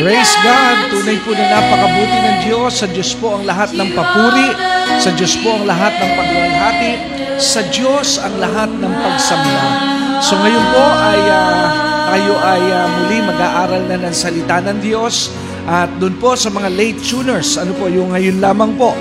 Praise God! Tunay po na napakabuti ng Diyos. Sa Diyos po ang lahat ng papuri. Sa Diyos po ang lahat ng paglalahati. Sa Diyos ang lahat ng pagsamba. So ngayon po ay ah, tayo ay ah, muli mag-aaral na ng salita ng Diyos. At doon po sa mga late tuners, ano po yung ngayon lamang po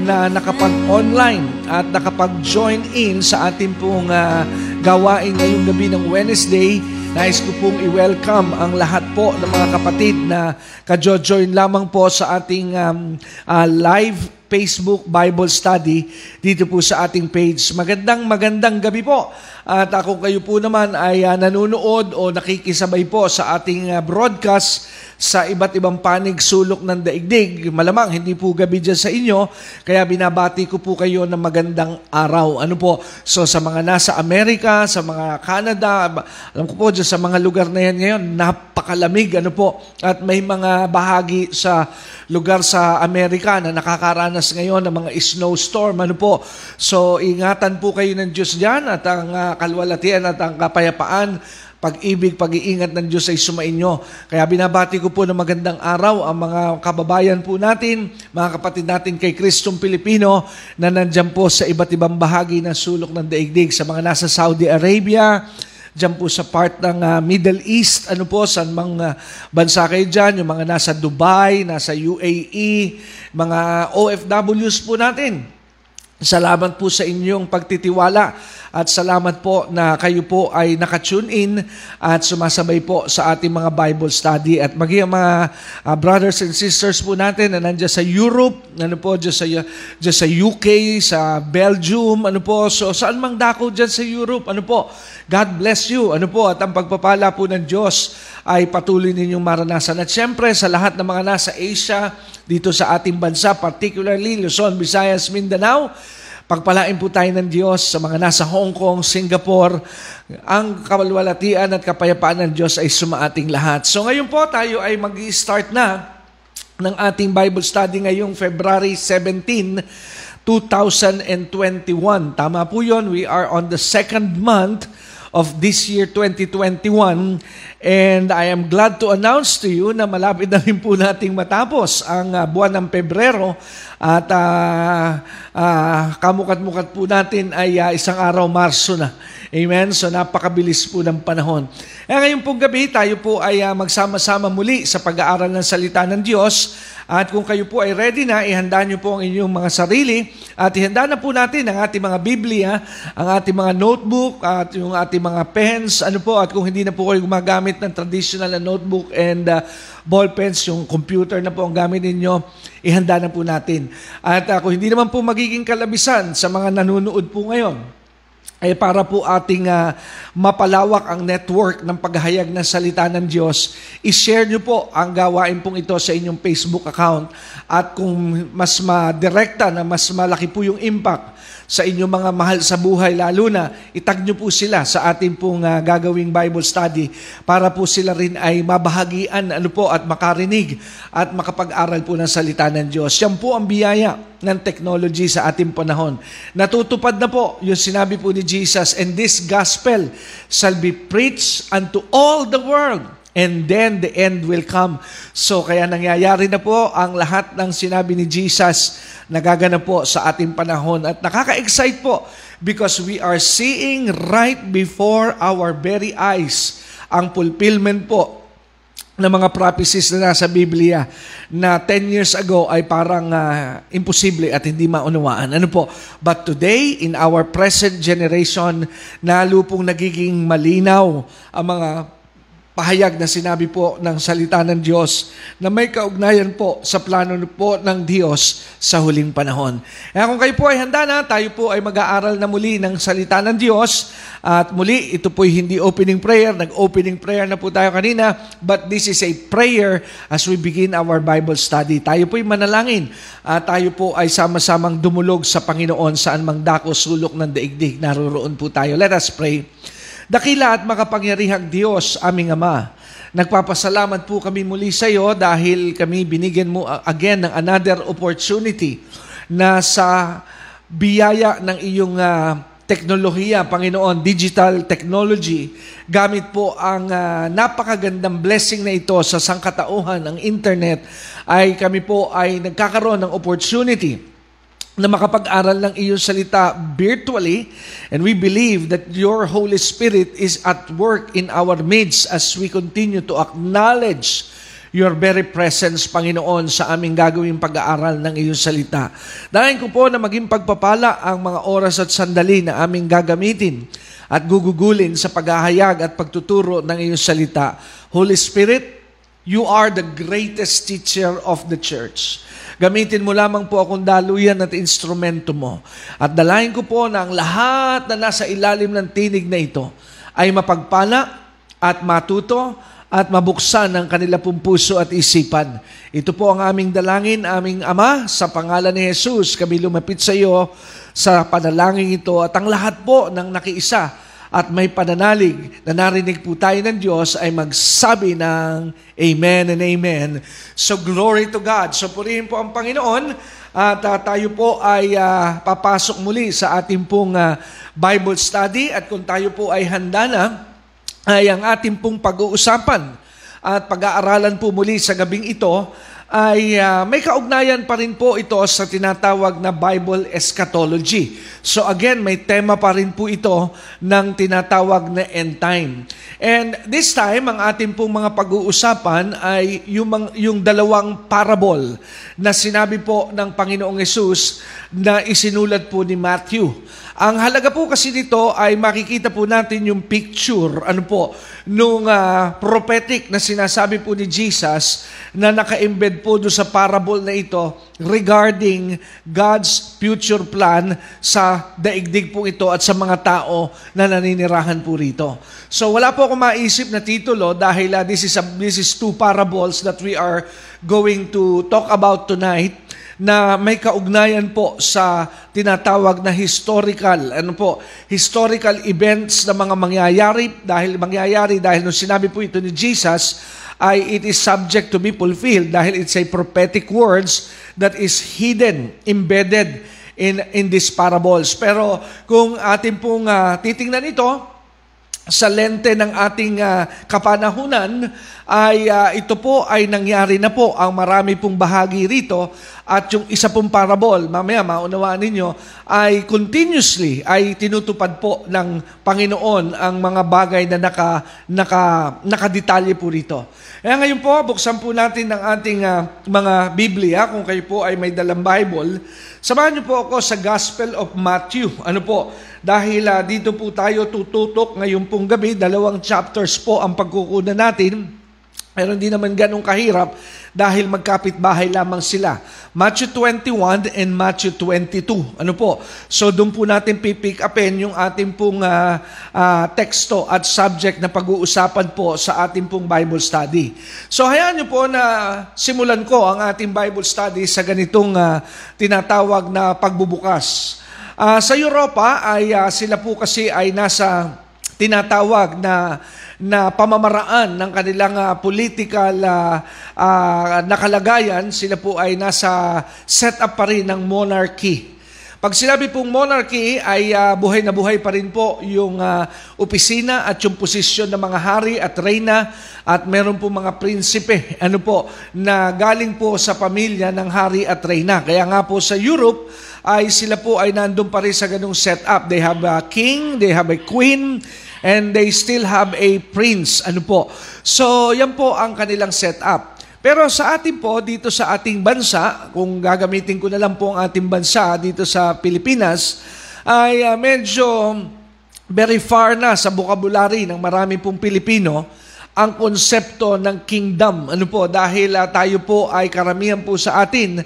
na nakapag-online at nakapag-join in sa ating pong ah, gawain ngayong gabi ng Wednesday. Nais ko pong i-welcome ang lahat po ng mga kapatid na kajo-join lamang po sa ating um, ah, live Facebook Bible Study dito po sa ating page. Magandang magandang gabi po. At ako kayo po naman ay ah, nanonood o nakikisabay po sa ating ah, broadcast sa iba't ibang panig sulok ng daigdig. Malamang hindi po gabi dyan sa inyo, kaya binabati ko po kayo ng magandang araw. Ano po? So sa mga nasa Amerika, sa mga Canada, alam ko po dyan sa mga lugar na yan ngayon, napakalamig. Ano po? At may mga bahagi sa lugar sa Amerika na nakakaranas ngayon ng mga snowstorm. Ano po? So ingatan po kayo ng Diyos dyan at ang ah, kalwalatian at ang kapayapaan pag-ibig, pag-iingat ng Diyos ay sumainyo. Kaya binabati ko po ng magandang araw ang mga kababayan po natin, mga kapatid natin kay Kristong Pilipino na nandyan po sa iba't ibang bahagi ng sulok ng daigdig. Sa mga nasa Saudi Arabia, dyan po sa part ng ah, Middle East, ano po, sa mga bansa kayo dyan, yung mga nasa Dubai, nasa UAE, mga OFWs po natin. Salamat po sa inyong pagtitiwala at salamat po na kayo po ay nakatune in at sumasabay po sa ating mga Bible study. At maging mga ah, brothers and sisters po natin na nandiyan sa Europe, ano po, dyan sa, dyan sa UK, sa Belgium, ano po, so saan mang dako dyan sa Europe, ano po, God bless you, ano po, at ang pagpapala po ng Diyos ay patuloy ninyong maranasan. At syempre sa lahat ng mga nasa Asia, dito sa ating bansa, particularly Luzon, Visayas, Mindanao, Pagpalain po tayo ng Diyos sa mga nasa Hong Kong, Singapore. Ang kamalwalatian at kapayapaan ng Diyos ay sumaating lahat. So ngayon po tayo ay mag-start na ng ating Bible study ngayong February 17, 2021. Tama po yun. We are on the second month of this year 2021 and I am glad to announce to you na malapit na rin po nating matapos ang uh, buwan ng Pebrero at uh, uh, kamukat-mukat po natin ay uh, isang araw Marso na. Amen? So napakabilis po ng panahon. Eh, ngayon pong gabi tayo po ay uh, magsama-sama muli sa pag-aaral ng salita ng Diyos at kung kayo po ay ready na, ihanda niyo po ang inyong mga sarili at ihanda na po natin ang ating mga Biblia, ang ating mga notebook at yung ating mga pens, ano po, at kung hindi na po kayo gumagamit ng traditional na notebook and uh, ball pens, yung computer na po ang gamit ninyo, ihanda na po natin. At uh, hindi naman po magiging kalabisan sa mga nanonood po ngayon, ay para po ating ah, mapalawak ang network ng paghahayag ng salita ng Diyos, i-share nyo po ang gawain pong ito sa inyong Facebook account. At kung mas ma-direkta na mas malaki po yung impact sa inyong mga mahal sa buhay, lalo na itag nyo po sila sa ating pong ah, gagawing Bible study para po sila rin ay mabahagian ano po, at makarinig at makapag-aral po ng salita ng Diyos. Yan po ang biyaya ng technology sa ating panahon. Natutupad na po yung sinabi po ni Jesus, and this gospel shall be preached unto all the world, and then the end will come. So kaya nangyayari na po ang lahat ng sinabi ni Jesus nagaganap po sa ating panahon at nakaka-excite po because we are seeing right before our very eyes ang fulfillment po ng mga prophecies na nasa Biblia na 10 years ago ay parang ah, imposible at hindi maunawaan. Ano po? But today, in our present generation, lalo pong nagiging malinaw ang mga pahayag na sinabi po ng salita ng Diyos na may kaugnayan po sa plano po ng Diyos sa huling panahon. Kaya kung kayo po ay handa na, tayo po ay mag-aaral na muli ng salita ng Diyos. At muli, ito po hindi opening prayer. Nag-opening prayer na po tayo kanina. But this is a prayer as we begin our Bible study. Tayo po ay manalangin. At tayo po ay sama-samang dumulog sa Panginoon saan mang dako sulok ng daigdig. Naroroon po tayo. Let us pray. Dakila at makapangyarihang Diyos, aming Ama, nagpapasalamat po kami muli sa iyo dahil kami binigyan mo uh, again ng another opportunity na sa biyaya ng iyong uh, teknolohiya, Panginoon, digital technology, gamit po ang uh, napakagandang blessing na ito sa sangkatauhan ng internet, ay kami po ay nagkakaroon ng opportunity na makapag-aral ng iyong salita virtually and we believe that your Holy Spirit is at work in our midst as we continue to acknowledge your very presence, Panginoon, sa aming gagawing pag-aaral ng iyong salita. Dahil ko po na maging pagpapala ang mga oras at sandali na aming gagamitin at gugugulin sa paghahayag at pagtuturo ng iyong salita. Holy Spirit, you are the greatest teacher of the church. Gamitin mo lamang po akong daluyan at instrumento mo. At dalahin ko po na ang lahat na nasa ilalim ng tinig na ito ay mapagpala at matuto at mabuksan ang kanila pong puso at isipan. Ito po ang aming dalangin, aming Ama, sa pangalan ni Jesus, kami lumapit sa iyo sa panalangin ito at ang lahat po ng nakiisa at may pananalig na narinig po tayo ng Diyos ay magsabi ng Amen and Amen. So glory to God. So purihin po ang Panginoon at uh, tayo po ay uh, papasok muli sa ating pong uh, Bible study at kung tayo po ay handa na, ay ang ating pong pag-uusapan at pag-aaralan po muli sa gabing ito ay uh, may kaugnayan pa rin po ito sa tinatawag na Bible eschatology. So again, may tema pa rin po ito ng tinatawag na end time. And this time, ang ating pong mga pag-uusapan ay yung, yung dalawang parable na sinabi po ng Panginoong Yesus na isinulat po ni Matthew. Ang halaga po kasi nito ay makikita po natin yung picture, ano po, nung uh, prophetic na sinasabi po ni Jesus na naka-embed po doon sa parable na ito regarding God's future plan sa daigdig po ito at sa mga tao na naninirahan po rito. So wala po akong maisip na titulo dahil uh, this is a, this is two parables that we are going to talk about tonight na may kaugnayan po sa tinatawag na historical, ano po, historical events na mga mangyayari dahil mangyayari dahil nung sinabi po ito ni Jesus ay it is subject to be fulfilled dahil it's a prophetic words that is hidden, embedded in in these parables. Pero kung atin pong uh, titingnan ito, sa lente ng ating uh, kapanahunan ay uh, ito po ay nangyari na po ang marami pong bahagi rito at yung isa pong parable, mamaya maunawaan ninyo, ay continuously ay tinutupad po ng Panginoon ang mga bagay na naka, naka, nakadetalye po rito. Kaya ngayon po, buksan po natin ang ating uh, mga Biblia, kung kayo po ay may dalang Bible. Samahan niyo po ako sa Gospel of Matthew. Ano po? Dahil uh, dito po tayo tututok ngayon pong gabi, dalawang chapters po ang pagkukunan natin. Pero hindi naman ganun kahirap dahil magkapit-bahay lamang sila. Matthew 21 and Matthew 22. Ano po? So doon po natin pipick upin yung ating pong uh, uh, teksto at subject na pag-uusapan po sa ating pong Bible study. So hayaan niyo po na simulan ko ang ating Bible study sa ganitong uh, tinatawag na pagbubukas. Uh, sa Europa ay uh, sila po kasi ay nasa tinatawag na na pamamaraan ng kanilang uh, political uh, uh, nakalagayan, sila po ay nasa setup pa rin ng monarchy. Pag sinabi pong monarchy ay uh, buhay na buhay pa rin po yung uh, opisina at yung posisyon ng mga hari at reyna at meron po mga prinsipe ano po na galing po sa pamilya ng hari at reyna. Kaya nga po sa Europe ay sila po ay nandun pa rin sa ganung setup. They have a king, they have a queen, and they still have a prince. Ano po? So, yan po ang kanilang setup. Pero sa atin po, dito sa ating bansa, kung gagamitin ko na lang po ang ating bansa dito sa Pilipinas, ay uh, medyo very far na sa vocabulary ng marami pong Pilipino ang konsepto ng kingdom. Ano po, dahil uh, tayo po ay karamihan po sa atin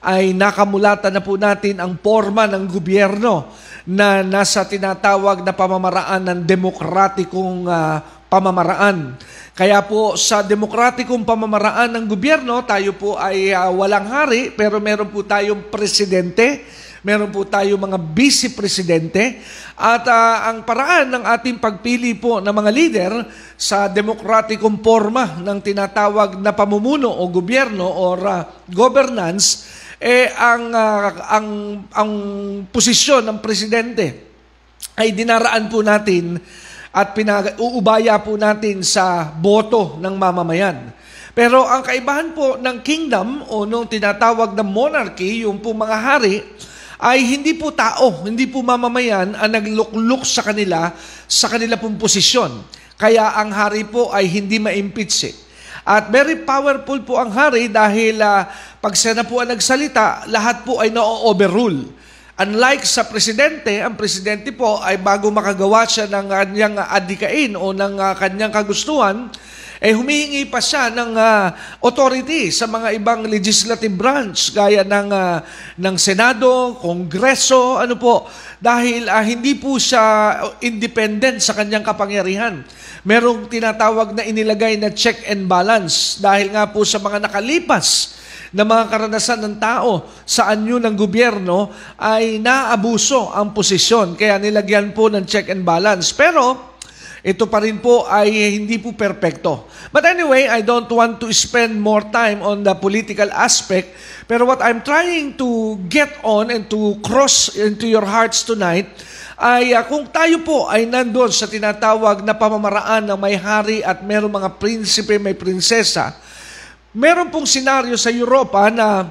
ay nakamulatan na po natin ang forma ng gobyerno na nasa tinatawag na pamamaraan ng demokratikong uh, pamamaraan. Kaya po sa demokratikong pamamaraan ng gobyerno, tayo po ay uh, walang hari pero meron po tayong presidente Meron po tayo mga vice-presidente at uh, ang paraan ng ating pagpili po ng mga leader sa demokratikong forma ng tinatawag na pamumuno o gobyerno or uh, governance eh ang uh, ang ang posisyon ng presidente ay dinaraan po natin at pinag-uubaya po natin sa boto ng mamamayan. Pero ang kaibahan po ng kingdom o nung tinatawag na monarchy, yung po mga hari, ay hindi po tao, hindi po mamamayan ang naglukluk sa kanila sa kanila pong posisyon. Kaya ang hari po ay hindi ma-impeach eh. At very powerful po ang hari dahil uh, pag siya na po ang nagsalita, lahat po ay na-overrule. Unlike sa presidente, ang presidente po ay bago makagawa siya ng kanyang adikain o ng uh, kanyang kagustuhan, eh humihingi pa siya ng uh, authority sa mga ibang legislative branch gaya ng uh, ng Senado, Kongreso, ano po, dahil uh, hindi po siya independent sa kanyang kapangyarihan. Merong tinatawag na inilagay na check and balance dahil nga po sa mga nakalipas na mga karanasan ng tao sa anyo ng gobyerno ay naabuso ang posisyon. Kaya nilagyan po ng check and balance. Pero ito pa rin po ay hindi po perpekto. But anyway, I don't want to spend more time on the political aspect. Pero what I'm trying to get on and to cross into your hearts tonight ay uh, kung tayo po ay nandoon sa tinatawag na pamamaraan ng may hari at meron mga prinsipe, may prinsesa, meron pong senaryo sa Europa na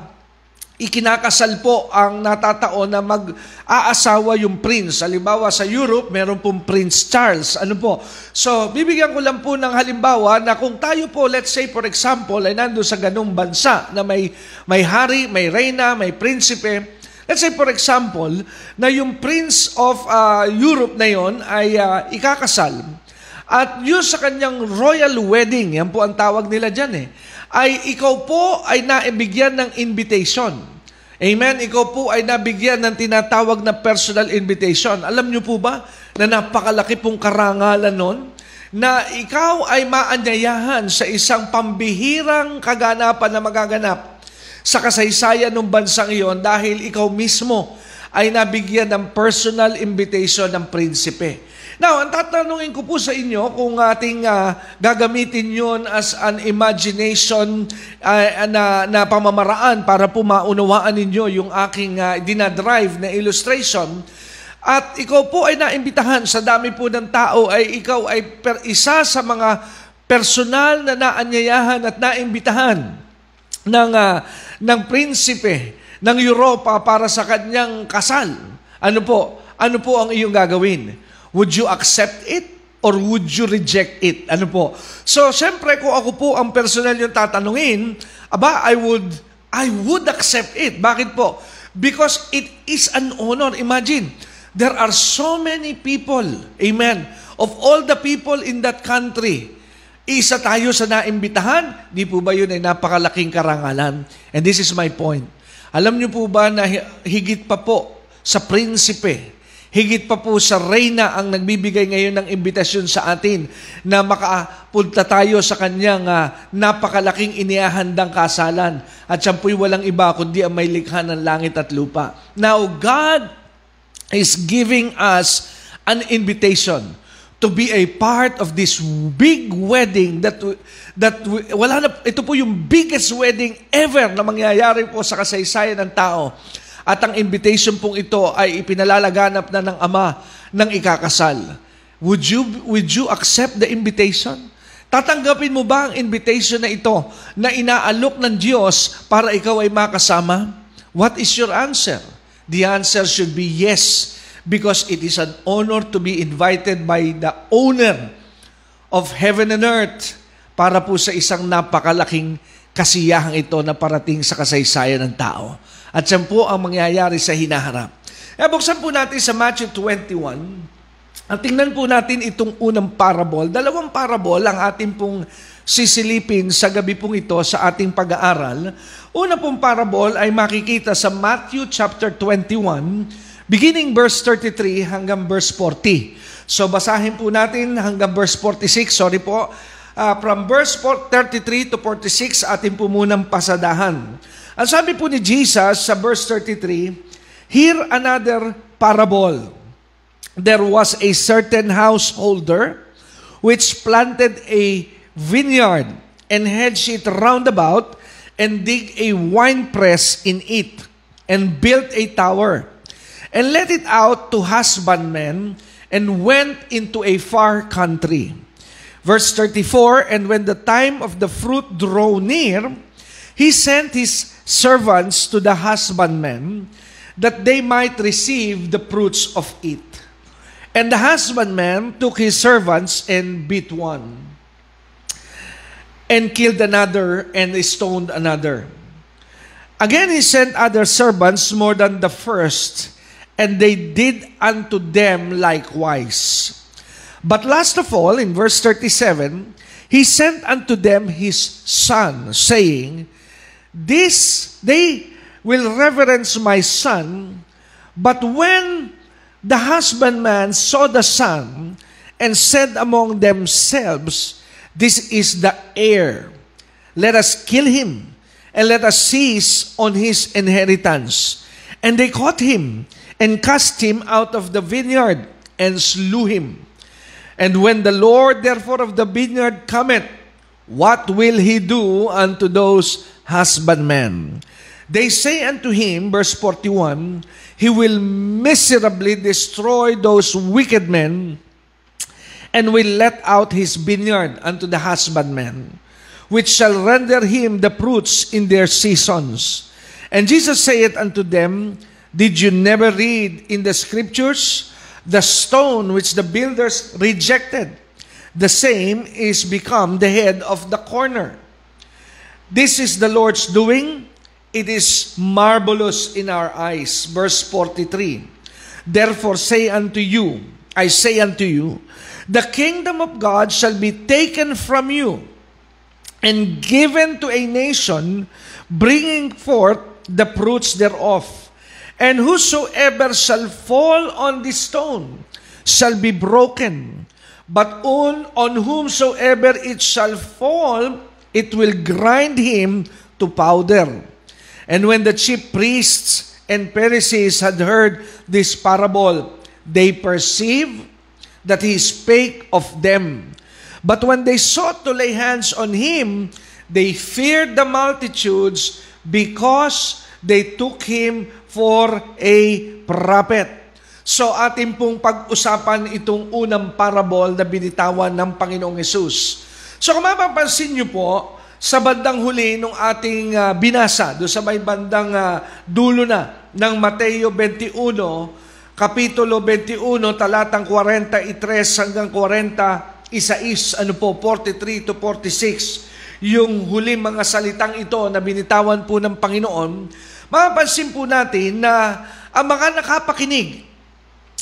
ikinakasal po ang natataon na mag-aasawa yung prince. Halimbawa sa Europe, meron pong Prince Charles. Ano po? So, bibigyan ko lang po ng halimbawa na kung tayo po, let's say for example, ay nando sa ganung bansa na may, may hari, may reyna, may prinsipe, Let's say for example, na yung Prince of uh, Europe na yon ay uh, ikakasal. At yun sa kanyang royal wedding, yan po ang tawag nila dyan eh, ay ikaw po ay naibigyan ng invitation. Amen? Ikaw po ay nabigyan ng tinatawag na personal invitation. Alam niyo po ba na napakalaki pong karangalan nun? Na ikaw ay maanyayahan sa isang pambihirang kaganapan na magaganap sa kasaysayan ng bansang iyon dahil ikaw mismo ay nabigyan ng personal invitation ng prinsipe. Now, ang tatanungin ko po sa inyo kung ating uh, gagamitin yon as an imagination uh, na, na pamamaraan para po maunawaan ninyo yung aking uh, dinadrive na illustration. At ikaw po ay naimbitahan sa dami po ng tao ay ikaw ay per isa sa mga personal na naanyayahan at naimbitahan ng, uh, ng prinsipe ng Europa para sa kanyang kasal. Ano po? Ano po ang iyong gagawin? Would you accept it? Or would you reject it? Ano po? So, siyempre, kung ako po ang personal yung tatanungin, aba, I would, I would accept it. Bakit po? Because it is an honor. Imagine, there are so many people, amen, of all the people in that country, isa tayo sa naimbitahan, di po ba yun ay napakalaking karangalan? And this is my point. Alam niyo po ba na higit pa po sa prinsipe, Higit pa po sa reyna ang nagbibigay ngayon ng imbitasyon sa atin na makapunta tayo sa kanyang uh, napakalaking inihahandang kasalan. At siya po'y walang iba kundi ang may likha ng langit at lupa. Now, God is giving us an invitation to be a part of this big wedding that that wala na ito po yung biggest wedding ever na mangyayari po sa kasaysayan ng tao at ang invitation pong ito ay ipinalalaganap na ng Ama ng ikakasal. Would you, would you accept the invitation? Tatanggapin mo ba ang invitation na ito na inaalok ng Diyos para ikaw ay makasama? What is your answer? The answer should be yes, because it is an honor to be invited by the owner of heaven and earth para po sa isang napakalaking kasiyahang ito na parating sa kasaysayan ng tao. At yan po ang mangyayari sa hinaharap. E buksan po natin sa Matthew 21. At tingnan po natin itong unang parable. Dalawang parable ang ating pong sisilipin sa gabi pong ito sa ating pag-aaral. Una pong parable ay makikita sa Matthew chapter 21, beginning verse 33 hanggang verse 40. So basahin po natin hanggang verse 46. Sorry po. Uh, from verse 33 to 46, atin po munang pasadahan. Ang sabi po ni Jesus sa verse 33, Hear another parable. There was a certain householder which planted a vineyard and hedged it round about and dig a winepress in it and built a tower and let it out to husbandmen and went into a far country. Verse 34, And when the time of the fruit drew near, he sent his servants to the husbandmen that they might receive the fruits of it. And the husbandman took his servants and beat one and killed another and stoned another. Again, he sent other servants more than the first, and they did unto them likewise. But last of all, in verse 37, he sent unto them his son, saying, This they will reverence my son, but when the husbandman saw the son and said among themselves, This is the heir. Let us kill him, and let us seize on his inheritance. And they caught him, and cast him out of the vineyard, and slew him. And when the Lord therefore of the vineyard cometh, what will he do unto those husbandmen? They say unto him, verse 41, He will miserably destroy those wicked men and will let out his vineyard unto the husbandman, which shall render him the fruits in their seasons. And Jesus saith unto them, Did you never read in the scriptures the stone which the builders rejected? The same is become the head of the corner. This is the Lord's doing. It is marvelous in our eyes. Verse 43. Therefore say unto you, I say unto you, the kingdom of God shall be taken from you and given to a nation, bringing forth the fruits thereof. And whosoever shall fall on this stone shall be broken, but on, on whomsoever it shall fall, it will grind him to powder. And when the chief priests and Pharisees had heard this parable, they perceived that he spake of them. But when they sought to lay hands on him, they feared the multitudes because they took him for a prophet. So atin pong pag-usapan itong unang parable na binitawan ng Panginoong Yesus. So kung mapapansin niyo po, sa bandang huli ng ating uh, binasa, do sa may bandang uh, dulo na ng Mateo 21, Kapitulo 21, talatang 43 hanggang 40, isa is, ano po, 43 to 46, yung huli mga salitang ito na binitawan po ng Panginoon, mapapansin po natin na ang mga nakapakinig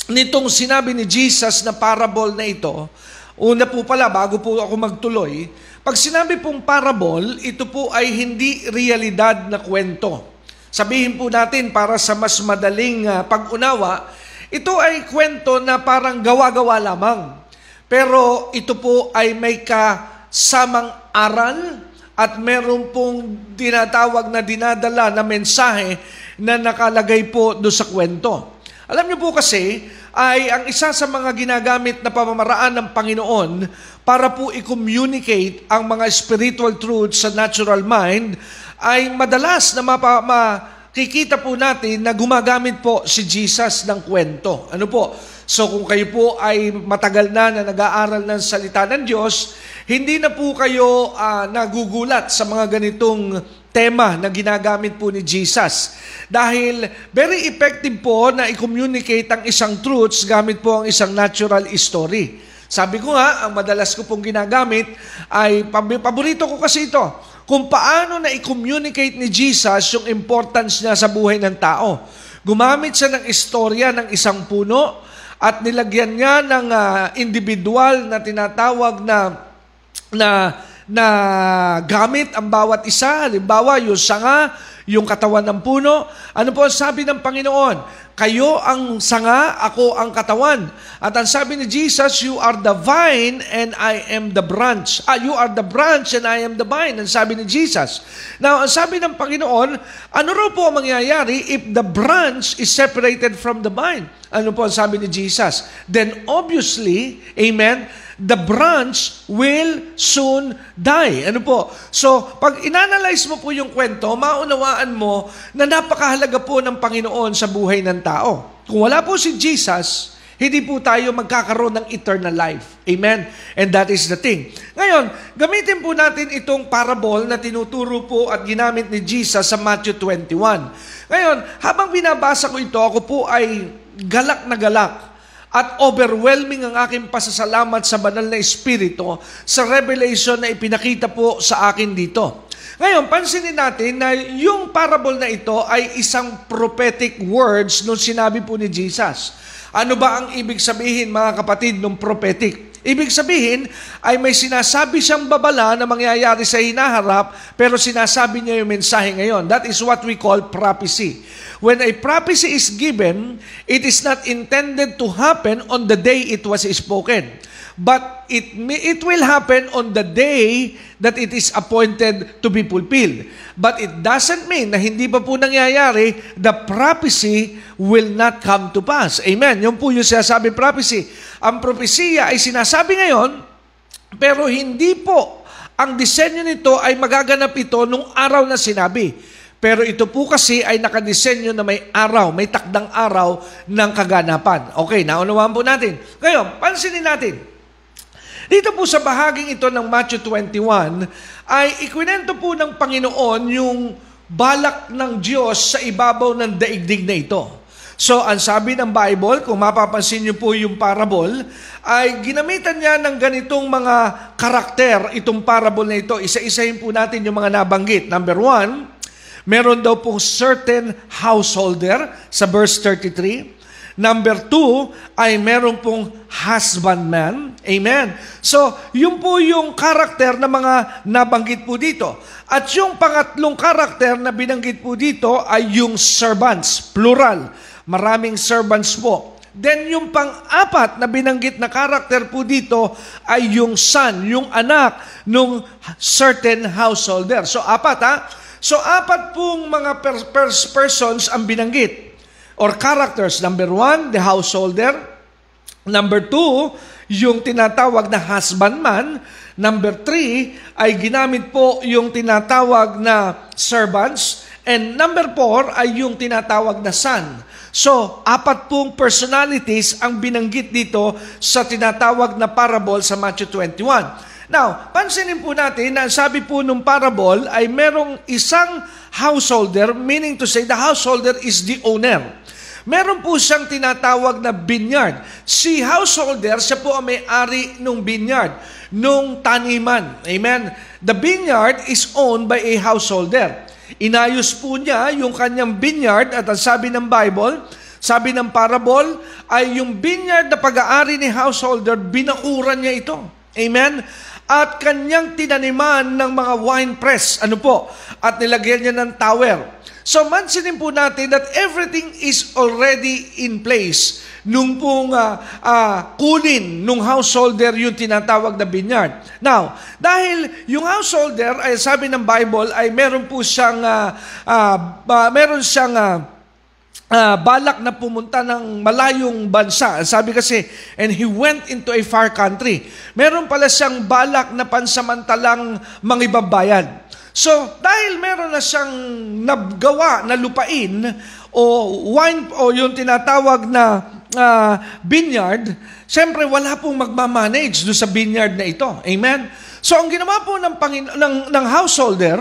nitong sinabi ni Jesus na parable na ito, una po pala, bago po ako magtuloy, pag sinabi pong parable, ito po ay hindi realidad na kwento. Sabihin po natin para sa mas madaling uh, pag-unawa, ito ay kwento na parang gawa-gawa lamang. Pero ito po ay may kasamang aral at meron pong dinatawag na dinadala na mensahe na nakalagay po do sa kwento. Alam niyo po kasi, ay ang isa sa mga ginagamit na pamamaraan ng Panginoon para po i-communicate ang mga spiritual truths sa natural mind ay madalas na mapa, ma, kikita po natin na gumagamit po si Jesus ng kwento. Ano po? So kung kayo po ay matagal na na nag-aaral ng salita ng Diyos, hindi na po kayo uh, nagugulat sa mga ganitong tema na ginagamit po ni Jesus. Dahil very effective po na i-communicate ang isang truths gamit po ang isang natural story. Sabi ko nga, ang madalas ko pong ginagamit ay, paborito ko kasi ito, kung paano na i-communicate ni Jesus yung importance niya sa buhay ng tao. Gumamit siya ng istorya ng isang puno at nilagyan niya ng ah, individual na tinatawag na na na gamit ang bawat isa. Halimbawa, yung sanga, yung katawan ng puno. Ano po ang sabi ng Panginoon? Kayo ang sanga, ako ang katawan. At ang sabi ni Jesus, you are the vine and I am the branch. Ah, you are the branch and I am the vine. Ang sabi ni Jesus. Now, ang sabi ng Panginoon, ano raw po ang mangyayari if the branch is separated from the vine? Ano po ang sabi ni Jesus? Then obviously, amen, the branch will soon die. Ano po? So, pag inanalyze mo po yung kwento, maunawaan mo na napakahalaga po ng Panginoon sa buhay ng tao. Kung wala po si Jesus, hindi po tayo magkakaroon ng eternal life. Amen? And that is the thing. Ngayon, gamitin po natin itong parable na tinuturo po at ginamit ni Jesus sa Matthew 21. Ngayon, habang binabasa ko ito, ako po ay galak na galak at overwhelming ang aking pasasalamat sa banal na Espiritu sa revelation na ipinakita po sa akin dito. Ngayon, pansinin natin na yung parable na ito ay isang prophetic words nung sinabi po ni Jesus. Ano ba ang ibig sabihin mga kapatid ng prophetic? Ibig sabihin ay may sinasabi siyang babala na mangyayari sa hinaharap pero sinasabi niya yung mensahe ngayon. That is what we call prophecy. When a prophecy is given, it is not intended to happen on the day it was spoken. But it, may, it will happen on the day that it is appointed to be fulfilled. But it doesn't mean na hindi pa po nangyayari, the prophecy will not come to pass. Amen. Yung po yung sinasabi prophecy. Ang propesya ay sinasabi ngayon, pero hindi po ang disenyo nito ay magaganap ito nung araw na sinabi. Pero ito po kasi ay nakadesenyo na may araw, may takdang araw ng kaganapan. Okay, naunawaan po natin. Ngayon, pansinin natin. Dito po sa bahaging ito ng Matthew 21, ay ikwinento po ng Panginoon yung balak ng Diyos sa ibabaw ng daigdig na ito. So, ang sabi ng Bible, kung mapapansin niyo po yung parable, ay ginamitan niya ng ganitong mga karakter itong parable na ito. Isa-isahin po natin yung mga nabanggit. Number one, meron daw pong certain householder sa verse 33. Number two, ay meron pong husbandman. Amen. So, yun po yung karakter na mga nabanggit po dito. At yung pangatlong karakter na binanggit po dito ay yung servants, plural. Maraming servants po. Then yung pang-apat na binanggit na karakter po dito ay yung son, yung anak nung certain householder. So apat ha. So apat pong mga per- pers- persons ang binanggit or characters. Number one, the householder. Number two, yung tinatawag na husbandman. Number three, ay ginamit po yung tinatawag na servants. And number four ay yung tinatawag na son. So, apat pong personalities ang binanggit dito sa tinatawag na parable sa Matthew 21. Now, pansinin po natin na sabi po nung parable ay merong isang householder, meaning to say the householder is the owner. Meron po siyang tinatawag na vineyard. Si householder, siya po ang may-ari ng vineyard, nung taniman. Amen? The vineyard is owned by a householder. Inayos po niya yung kanyang vineyard at ang sabi ng Bible, sabi ng parable, ay yung vineyard na pag-aari ni householder, binakuran niya ito. Amen? At kanyang tinaniman ng mga wine press. Ano po? At nilagyan niya ng tower. So mansinin po natin that everything is already in place nung pong uh, uh, kunin nung householder yung tinatawag na vineyard. Now, dahil yung householder ay sabi ng Bible ay meron po siyang uh, uh, uh, meron siyang uh, uh, balak na pumunta ng malayong bansa. Sabi kasi, and he went into a far country. Meron pala siyang balak na pansamantalang mangibabayad. So, dahil meron na siyang nagawa na lupain o wine o yung tinatawag na uh, vineyard, siyempre wala pong magmamanage do sa vineyard na ito. Amen? So, ang ginawa po ng, Pangino- ng, ng householder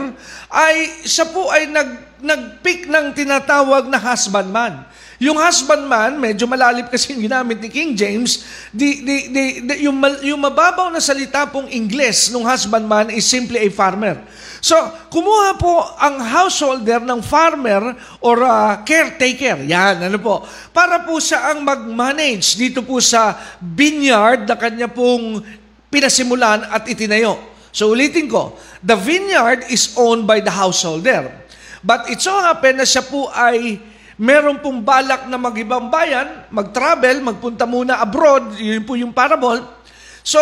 ay siya po ay nag, nag-pick ng tinatawag na husbandman. Yung husbandman, medyo malalim kasi yung ginamit ni King James, di, di, di, di, yung, yung mababaw na salita pong Ingles ng husbandman is simply a farmer. So, kumuha po ang householder ng farmer or uh, caretaker. Yan, ano po. Para po siya ang mag-manage dito po sa vineyard na kanya pong pinasimulan at itinayo. So ulitin ko, the vineyard is owned by the householder. But it so happen na siya po ay meron pong balak na mag-ibang bayan, mag-travel, magpunta muna abroad, yun po yung parable. So,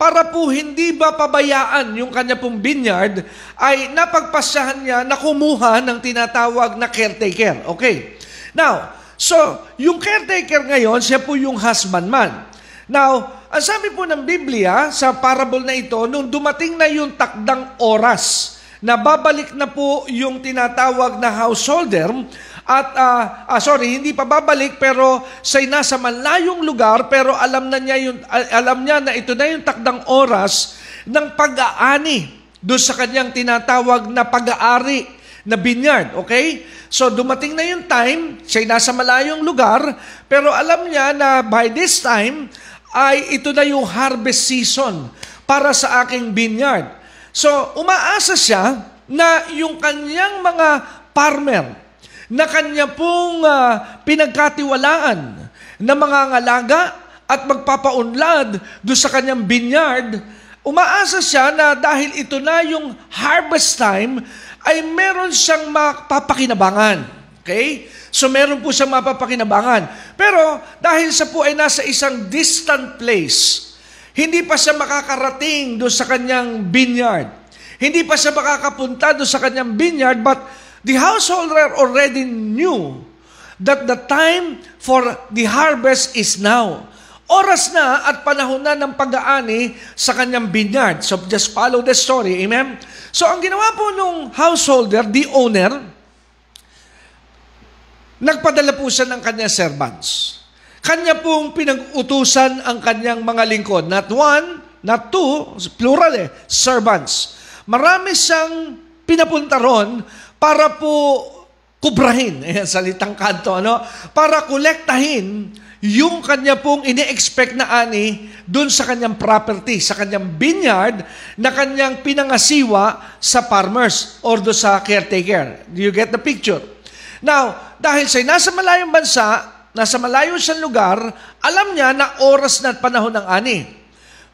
para po hindi ba pabayaan yung kanya pong vineyard, ay napagpasyahan niya na kumuha ng tinatawag na caretaker. Okay. Now, so, yung caretaker ngayon, siya po yung husbandman. Now, ang sabi po ng Biblia sa parable na ito, nung dumating na yung takdang oras, na babalik na po yung tinatawag na householder, at, uh, ah, sorry, hindi pa babalik pero siya'y nasa malayong lugar pero alam na niya, yung, alam niya na ito na yung takdang oras ng pag-aani doon sa kanyang tinatawag na pag-aari na vineyard, okay? So dumating na yung time, siya'y nasa malayong lugar, pero alam niya na by this time, ay ito na yung harvest season para sa aking vineyard. So umaasa siya na yung kanyang mga farmer, na kanya pong uh, pinagkatiwalaan na mga ngalaga at magpapaunlad doon sa kanyang vineyard, umaasa siya na dahil ito na yung harvest time, ay meron siyang mapapakinabangan. Okay? So meron po siyang mapapakinabangan. Pero dahil sa po ay nasa isang distant place, hindi pa siya makakarating doon sa kanyang vineyard. Hindi pa siya makakapunta doon sa kanyang vineyard, but The householder already knew that the time for the harvest is now. Oras na at panahon na ng pag-aani sa kanyang vineyard. So just follow the story. Amen? So ang ginawa po nung householder, the owner, nagpadala po siya ng kanyang servants. Kanya pong pinag-utusan ang kanyang mga lingkod. Not one, not two, plural eh, servants. Marami siyang pinapunta ron para po kubrahin, eh, salitang kanto, ano? Para kolektahin yung kanya pong ini-expect na ani doon sa kanyang property, sa kanyang vineyard na kanyang pinangasiwa sa farmers or do sa caretaker. Do you get the picture? Now, dahil siya nasa malayong bansa, nasa malayo siyang lugar, alam niya na oras na at panahon ng ani.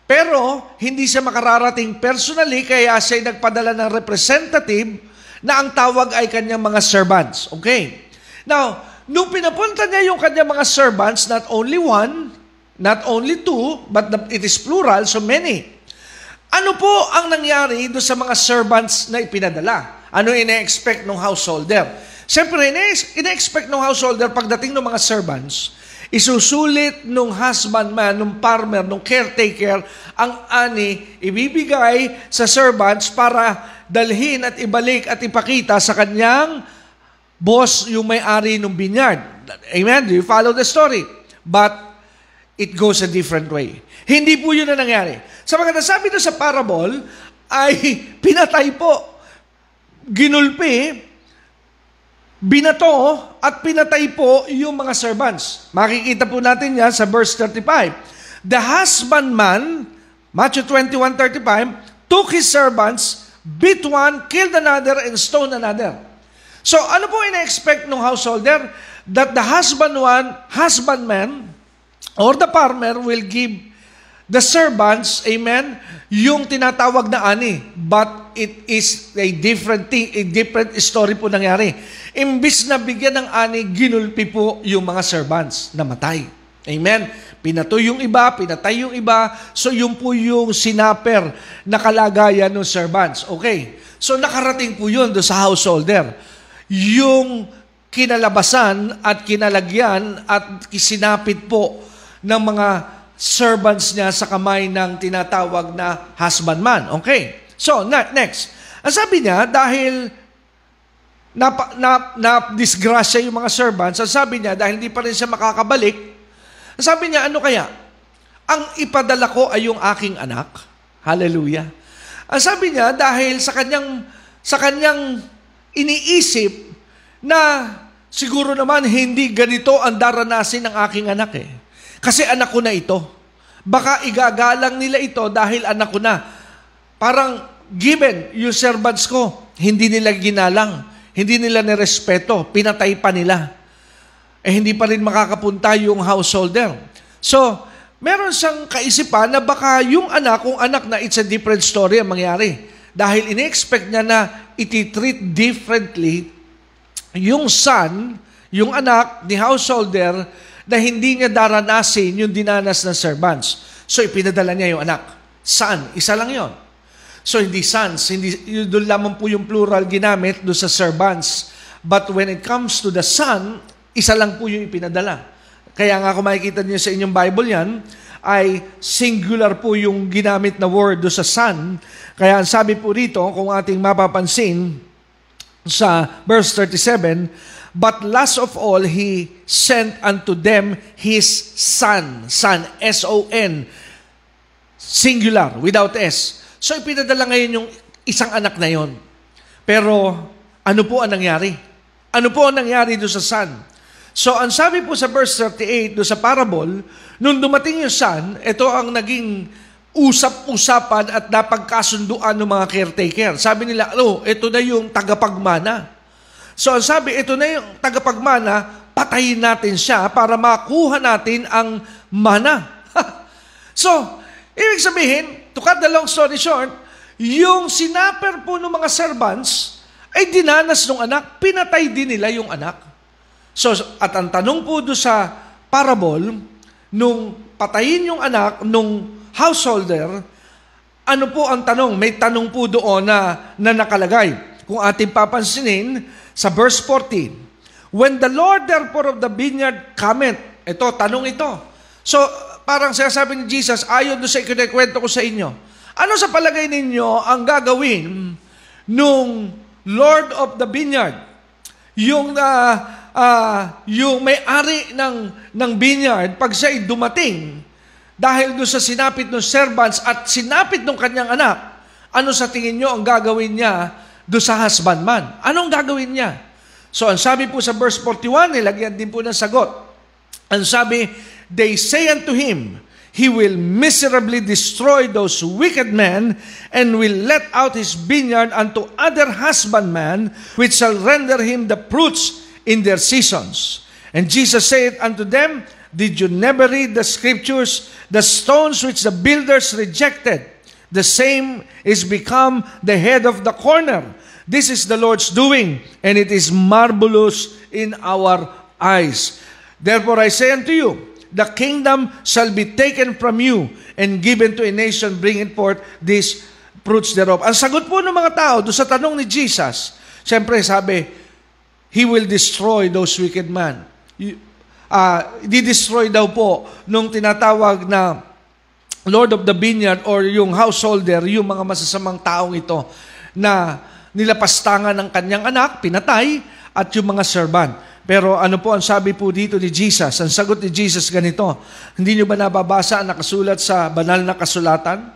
Pero, hindi siya makararating personally, kaya siya nagpadala ng representative na ang tawag ay kanyang mga servants. Okay. Now, nung pinapunta niya yung kanyang mga servants, not only one, not only two, but it is plural, so many. Ano po ang nangyari do sa mga servants na ipinadala? Ano ina-expect ng householder? Siyempre, ina-expect ng householder pagdating ng mga servants, isusulit nung husbandman, nung farmer, nung caretaker, ang ani ibibigay sa servants para dalhin at ibalik at ipakita sa kanyang boss yung may-ari ng vineyard. Amen? Do you follow the story? But it goes a different way. Hindi po yun na nangyari. Sa mga nasabi doon sa parable, ay pinatay po, ginulpi, binato, at pinatay po yung mga servants. Makikita po natin yan sa verse 35. The husbandman, Matthew 21:35, took his servants beat one, killed another, and stone another. So ano po ina-expect ng householder? That the husband one, husbandman, or the farmer will give the servants, amen, yung tinatawag na ani. But it is a different thing, a different story po nangyari. Imbis na bigyan ng ani, ginulpi po yung mga servants na matay. Amen. Pinato yung iba, pinatay yung iba. So yun po yung sinaper na kalagayan ng servants. Okay. So nakarating po yun do sa householder. Yung kinalabasan at kinalagyan at isinapit po ng mga servants niya sa kamay ng tinatawag na husbandman. Okay. So, na, next. Ang sabi niya, dahil na, na, na disgrasya yung mga servants, ang sabi niya, dahil hindi pa rin siya makakabalik, sabi niya, ano kaya? Ang ipadala ko ay yung aking anak. Hallelujah. Ang sabi niya, dahil sa kanyang, sa kanyang iniisip na siguro naman hindi ganito ang daranasin ng aking anak eh. Kasi anak ko na ito. Baka igagalang nila ito dahil anak ko na. Parang given yung servants ko, hindi nila ginalang, hindi nila nirespeto, pinatay pa nila. Eh hindi pa rin makakapunta yung householder. So, meron siyang kaisipan na baka yung anak, kung anak na it's a different story ang mangyari. Dahil ini-expect niya na iti-treat differently yung son, yung anak ni householder na hindi niya daranasin yung dinanas ng servants. So ipinadala niya yung anak. Son, isa lang yon. So hindi sons, hindi, doon lamang po yung plural ginamit doon sa servants. But when it comes to the son, isa lang po yung ipinadala. Kaya nga kung makikita niyo sa inyong Bible yan, ay singular po yung ginamit na word do sa son. Kaya ang sabi po rito, kung ating mapapansin sa verse 37, But last of all, He sent unto them His Son. Son, S-O-N. Singular, without S. So ipinadala ngayon yung isang anak na yon. Pero ano po ang nangyari? Ano po ang nangyari doon sa son? So ang sabi po sa verse 38 doon sa parable, nung dumating yung son, ito ang naging usap-usapan at napagkasunduan ng mga caretaker. Sabi nila, oh, ito na yung tagapagmana. So ang sabi, ito na yung tagapagmana, patayin natin siya para makuha natin ang mana. so, ibig sabihin, to cut the long story short, yung sinaper po ng mga servants ay dinanas ng anak, pinatay din nila yung anak. So, at ang tanong po do sa parable, nung patayin yung anak nung householder, ano po ang tanong? May tanong po doon na, na nakalagay. Kung ating papansinin, sa verse 14, When the Lord therefore of the vineyard cometh, ito, tanong ito. So, parang sinasabi ni Jesus, ayon doon sa ikinikwento ko sa inyo, ano sa palagay ninyo ang gagawin nung Lord of the vineyard? Yung uh, uh, yung may-ari ng, ng vineyard, pag siya'y dumating, dahil doon sa sinapit ng servants at sinapit ng kanyang anak, ano sa tingin nyo ang gagawin niya doon sa husbandman? Anong gagawin niya? So, ang sabi po sa verse 41, nilagyan din po ng sagot. Ang sabi, They say unto him, He will miserably destroy those wicked men and will let out his vineyard unto other husbandmen, which shall render him the fruits in their seasons. And Jesus said unto them, Did you never read the scriptures? The stones which the builders rejected, the same is become the head of the corner. This is the Lord's doing, and it is marvelous in our eyes. Therefore I say unto you, the kingdom shall be taken from you and given to a nation bringing forth these fruits thereof. Ang sagot po ng mga tao doon sa tanong ni Jesus, siyempre sabi, He will destroy those wicked man. Uh, di-destroy daw po nung tinatawag na Lord of the Vineyard or yung householder, yung mga masasamang taong ito na nilapastangan ng kanyang anak, pinatay, at yung mga servant. Pero ano po ang sabi po dito ni Jesus? Ang sagot ni Jesus ganito, hindi nyo ba nababasa ang nakasulat sa banal na kasulatan?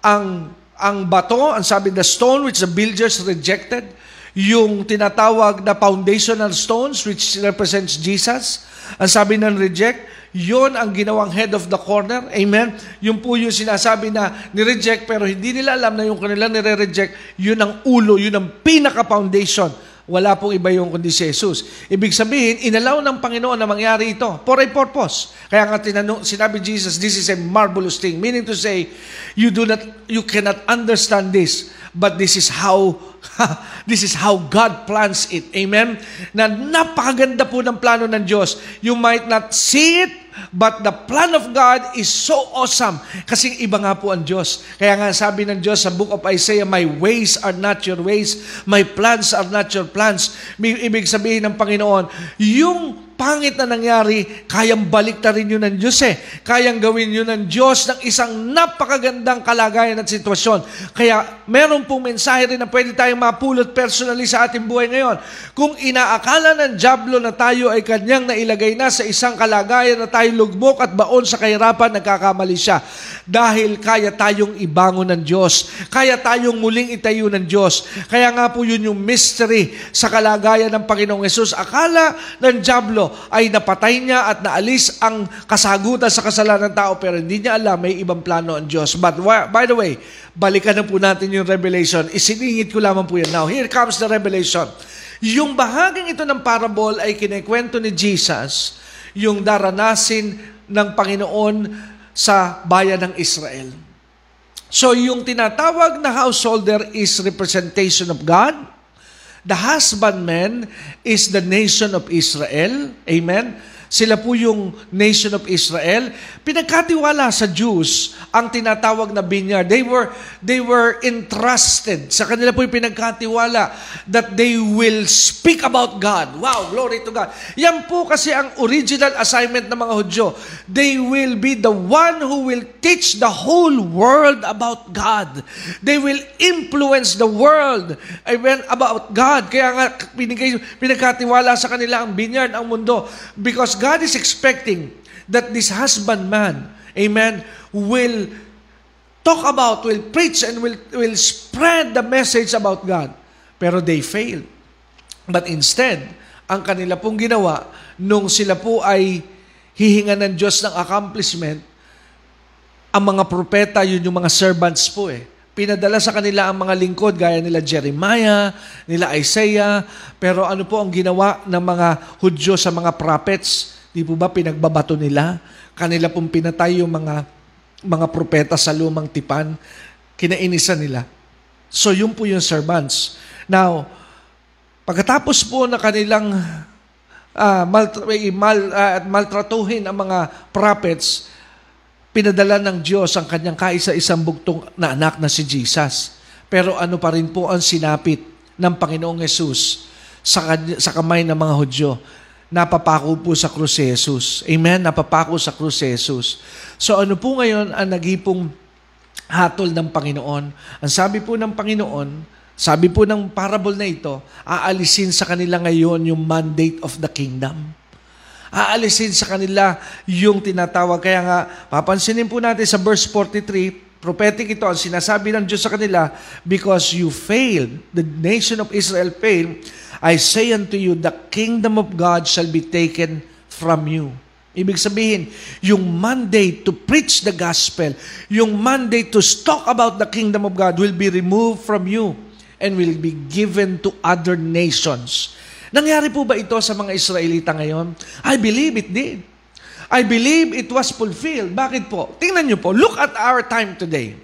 Ang, ang bato, ang sabi, the stone which the builders rejected, yung tinatawag na foundational stones which represents Jesus, ang sabi ng reject, yon ang ginawang head of the corner. Amen? Yung po yung sinasabi na ni-reject pero hindi nila alam na yung kanilang nire-reject, yun ang ulo, yun ang pinaka-foundation wala pong iba yung kundi si Jesus. Ibig sabihin, inalaw ng Panginoon na mangyari ito for a purpose. Kaya nga tinanong, sinabi Jesus, this is a marvelous thing. Meaning to say, you do not, you cannot understand this, but this is how, this is how God plans it. Amen? Na napakaganda po ng plano ng Diyos. You might not see it, But the plan of God is so awesome. Kasi iba nga po ang Diyos. Kaya nga sabi ng Diyos sa book of Isaiah, My ways are not your ways. My plans are not your plans. Ibig sabihin ng Panginoon, yung pangit na nangyari, kayang balik na rin yun ng Diyos eh. Kayang gawin yun ng Diyos ng isang napakagandang kalagayan at sitwasyon. Kaya meron pong mensahe rin na pwede tayong mapulot personally sa ating buhay ngayon. Kung inaakala ng Diablo na tayo ay kanyang nailagay na sa isang kalagayan na tayo lugmok at baon sa kahirapan, nagkakamali siya. Dahil kaya tayong ibangon ng Diyos. Kaya tayong muling itayo ng Diyos. Kaya nga po yun yung mystery sa kalagayan ng Panginoong Yesus. Akala ng Diablo ay napatay niya at naalis ang kasagutan sa kasalanan ng tao pero hindi niya alam may ibang plano ang Diyos. But by the way, balikan na po natin yung revelation. Isiningit ko lamang po yan. Now, here comes the revelation. Yung bahaging ito ng parable ay kinekwento ni Jesus yung daranasin ng Panginoon sa bayan ng Israel. So yung tinatawag na householder is representation of God. The husbandman is the nation of Israel. Amen? Sila po yung nation of Israel. Pinagkatiwala sa Jews ang tinatawag na vineyard. They were, they were entrusted. Sa kanila po yung pinagkatiwala that they will speak about God. Wow, glory to God. Yan po kasi ang original assignment ng mga Hudyo. They will be the one who will teach the whole world about God. They will influence the world amen, about God. Kaya nga pinigay, pinagkatiwala sa kanila ang vineyard, ang mundo. Because God is expecting that this husbandman, amen, will talk about, will preach, and will, will spread the message about God. Pero they failed. But instead, ang kanila pong ginawa, nung sila po ay hihinga ng Diyos ng accomplishment, ang mga propeta, yun yung mga servants po eh. Pinadala sa kanila ang mga lingkod gaya nila Jeremiah, nila Isaiah, pero ano po ang ginawa ng mga Hudyo sa mga prophets? Di po ba pinagbabato nila? Kanila pong pinatay yung mga mga propeta sa lumang tipan. Kinainisan nila. So yun po yung servants. Now, pagkatapos po na kanilang uh, mal, mal, uh, maltratuhin ang mga prophets, pinadala ng Diyos ang kanyang kaisa-isang bugtong na anak na si Jesus. Pero ano pa rin po ang sinapit ng Panginoong Yesus sa, sa kamay ng mga Hudyo? Napapako po sa krus Jesus. Amen? Napapako sa krus Jesus. So ano po ngayon ang nagipong hatol ng Panginoon? Ang sabi po ng Panginoon, sabi po ng parable na ito, aalisin sa kanila ngayon yung mandate of the kingdom. Aalisin sa kanila yung tinatawag. Kaya nga, papansinin po natin sa verse 43, prophetic ito, ang sinasabi ng Diyos sa kanila, because you failed, the nation of Israel failed, I say unto you, the kingdom of God shall be taken from you. Ibig sabihin, yung mandate to preach the gospel, yung mandate to talk about the kingdom of God will be removed from you and will be given to other nations. Nangyari po ba ito sa mga Israelita ngayon? I believe it did. I believe it was fulfilled. Bakit po? Tingnan nyo po, look at our time today.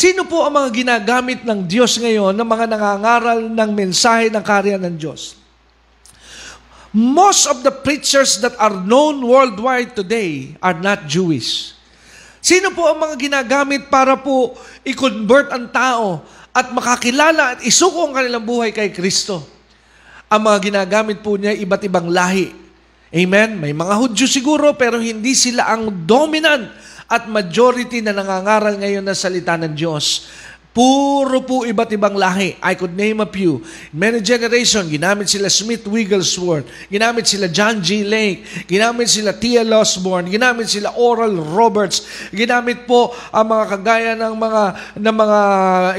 Sino po ang mga ginagamit ng Diyos ngayon ng mga nangangaral ng mensahe ng karya ng Diyos? Most of the preachers that are known worldwide today are not Jewish. Sino po ang mga ginagamit para po i-convert ang tao at makakilala at isuko ang kanilang buhay kay Kristo? Ang mga ginagamit po niya iba't ibang lahi. Amen? May mga Hudyo siguro pero hindi sila ang dominant at majority na nangangaral ngayon ng salita ng Diyos. Puro po iba't ibang lahi. I could name a few. Many generation, ginamit sila Smith Wigglesworth, ginamit sila John G. Lake, ginamit sila T.L. Osborne, ginamit sila Oral Roberts, ginamit po ang mga kagaya ng mga ng mga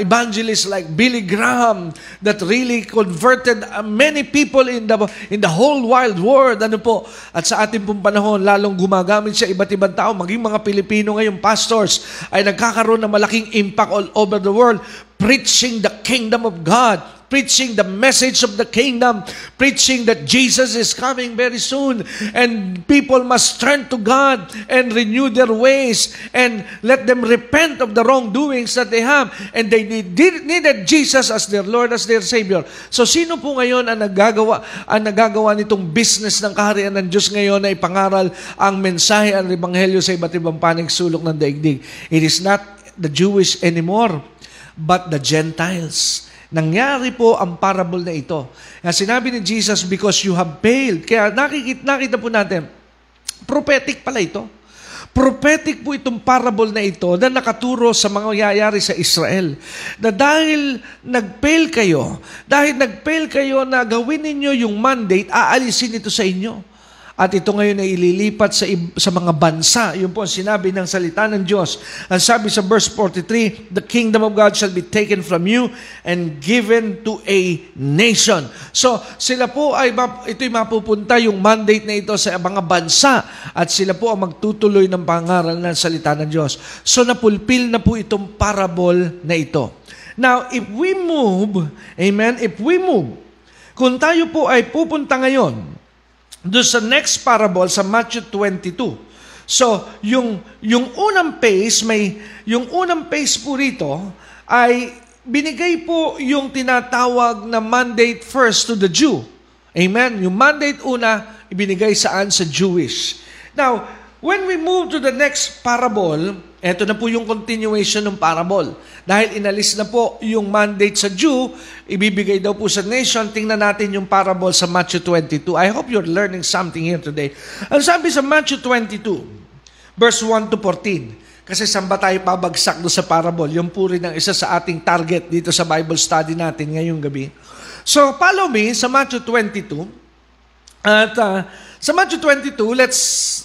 evangelists like Billy Graham that really converted many people in the in the whole wild world. Ano po? At sa ating pong panahon, lalong gumagamit siya iba't ibang tao, maging mga Pilipino ngayong pastors ay nagkakaroon ng malaking impact all over the world world, preaching the kingdom of God, preaching the message of the kingdom, preaching that Jesus is coming very soon, and people must turn to God and renew their ways and let them repent of the wrongdoings that they have, and they need, needed Jesus as their Lord, as their Savior. So sino po ngayon ang nagagawa, ang nagagawa nitong business ng kaharian ng Diyos ngayon na ipangaral ang mensahe, ang ebanghelyo sa iba't ibang panig sulok ng daigdig? It is not the Jewish anymore but the Gentiles. Nangyari po ang parable na ito. Kaya sinabi ni Jesus, because you have failed. Kaya nakikita, nakita po natin, prophetic pala ito. Prophetic po itong parable na ito na nakaturo sa mga yayari sa Israel. Na dahil nag-fail kayo, dahil nag-fail kayo na gawin ninyo yung mandate, aalisin ito sa inyo. At ito ngayon ay ililipat sa, sa mga bansa. Yun po ang sinabi ng salita ng Diyos. Ang sabi sa verse 43, The kingdom of God shall be taken from you and given to a nation. So, sila po ay, ito'y mapupunta yung mandate na ito sa mga bansa at sila po ang magtutuloy ng pangaral ng salita ng Diyos. So, napulpil na po itong parable na ito. Now, if we move, amen, if we move, kung tayo po ay pupunta ngayon, doon sa next parable sa Matthew 22. So, yung yung unang phase may yung unang phase po rito ay binigay po yung tinatawag na mandate first to the Jew. Amen. Yung mandate una ibinigay saan sa Jewish. Now, when we move to the next parable, eto na po yung continuation ng parable. Dahil inalis na po yung mandate sa Jew, ibibigay daw po sa nation. Tingnan natin yung parable sa Matthew 22. I hope you're learning something here today. Ang sabi sa Matthew 22, verse 1 to 14, kasi saan ba tayo pabagsak do sa parable? Yung po rin ang isa sa ating target dito sa Bible study natin ngayong gabi. So, follow me sa Matthew 22. At uh, sa Matthew 22, let's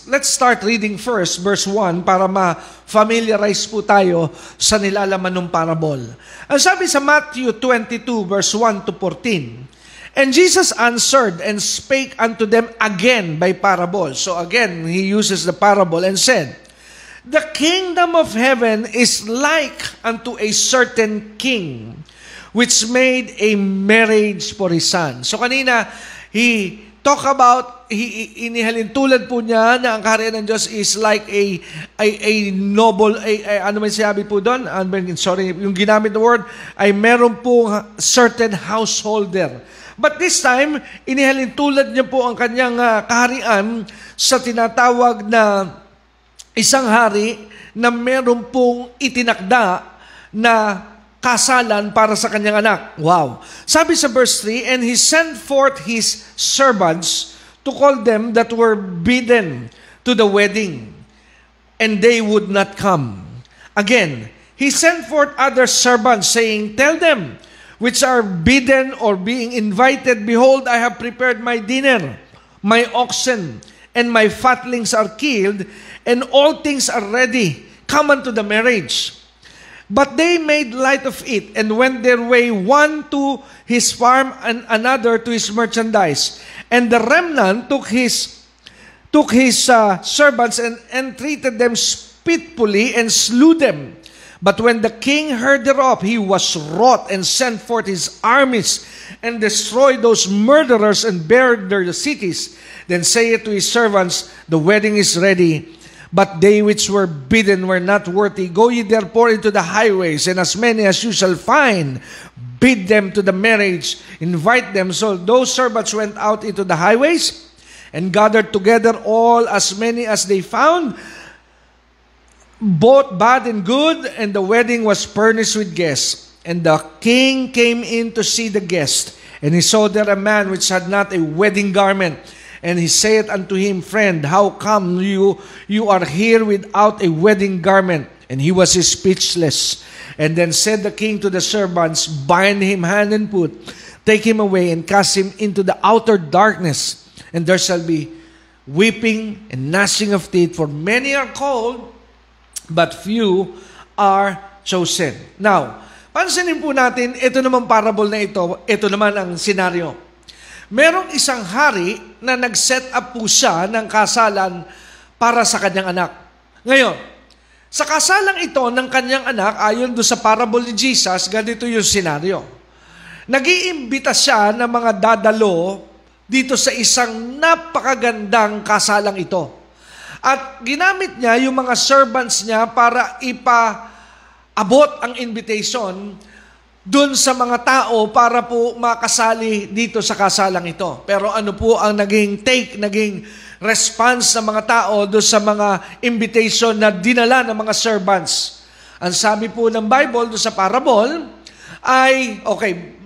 let's start reading first verse 1 para ma-familiarize po tayo sa nilalaman ng parable. Ang sabi sa Matthew 22 verse 1 to 14, And Jesus answered and spake unto them again by parable. So again, he uses the parable and said, The kingdom of heaven is like unto a certain king which made a marriage for his son. So kanina, he talk about, he, inihalin tulad po niya na ang kaharian ng Diyos is like a, a, a noble, a, a, ano man sabi po doon? Ano Sorry, yung ginamit na word, ay meron po certain householder. But this time, inihalin tulad niya po ang kanyang ah, kaharian sa tinatawag na isang hari na meron pong itinakda na kasalan para sa kanyang anak. Wow. Sabi sa verse 3, And he sent forth his servants to call them that were bidden to the wedding, and they would not come. Again, he sent forth other servants, saying, Tell them, which are bidden or being invited, Behold, I have prepared my dinner, my oxen, and my fatlings are killed, and all things are ready. Come unto the marriage. But they made light of it and went their way, one to his farm and another to his merchandise. And the remnant took his took his uh, servants and entreated them spitefully and slew them. But when the king heard thereof, he was wroth and sent forth his armies and destroyed those murderers and buried their cities. Then saith to his servants, The wedding is ready, but they which were bidden were not worthy. Go ye therefore into the highways, and as many as you shall find, bid them to the marriage, invite them. So those servants went out into the highways and gathered together all as many as they found, both bad and good, and the wedding was furnished with guests. And the king came in to see the guest, and he saw there a man which had not a wedding garment. And he said unto him, Friend, how come you you are here without a wedding garment? And he was speechless. And then said the king to the servants, Bind him hand and foot, take him away, and cast him into the outer darkness. And there shall be weeping and gnashing of teeth, for many are called, but few are chosen. Now, pansinin po natin, ito naman parable na ito, ito naman ang senaryo. Merong isang hari na nag-set up po siya ng kasalan para sa kanyang anak. Ngayon, sa kasalang ito ng kanyang anak, ayon do sa parable ni Jesus, ganito yung senaryo. Nag-iimbita siya ng mga dadalo dito sa isang napakagandang kasalang ito. At ginamit niya yung mga servants niya para ipa-abot ang invitation dun sa mga tao para po makasali dito sa kasalang ito. Pero ano po ang naging take, naging response ng mga tao doon sa mga invitation na dinala ng mga servants? Ang sabi po ng Bible doon sa parable ay, okay,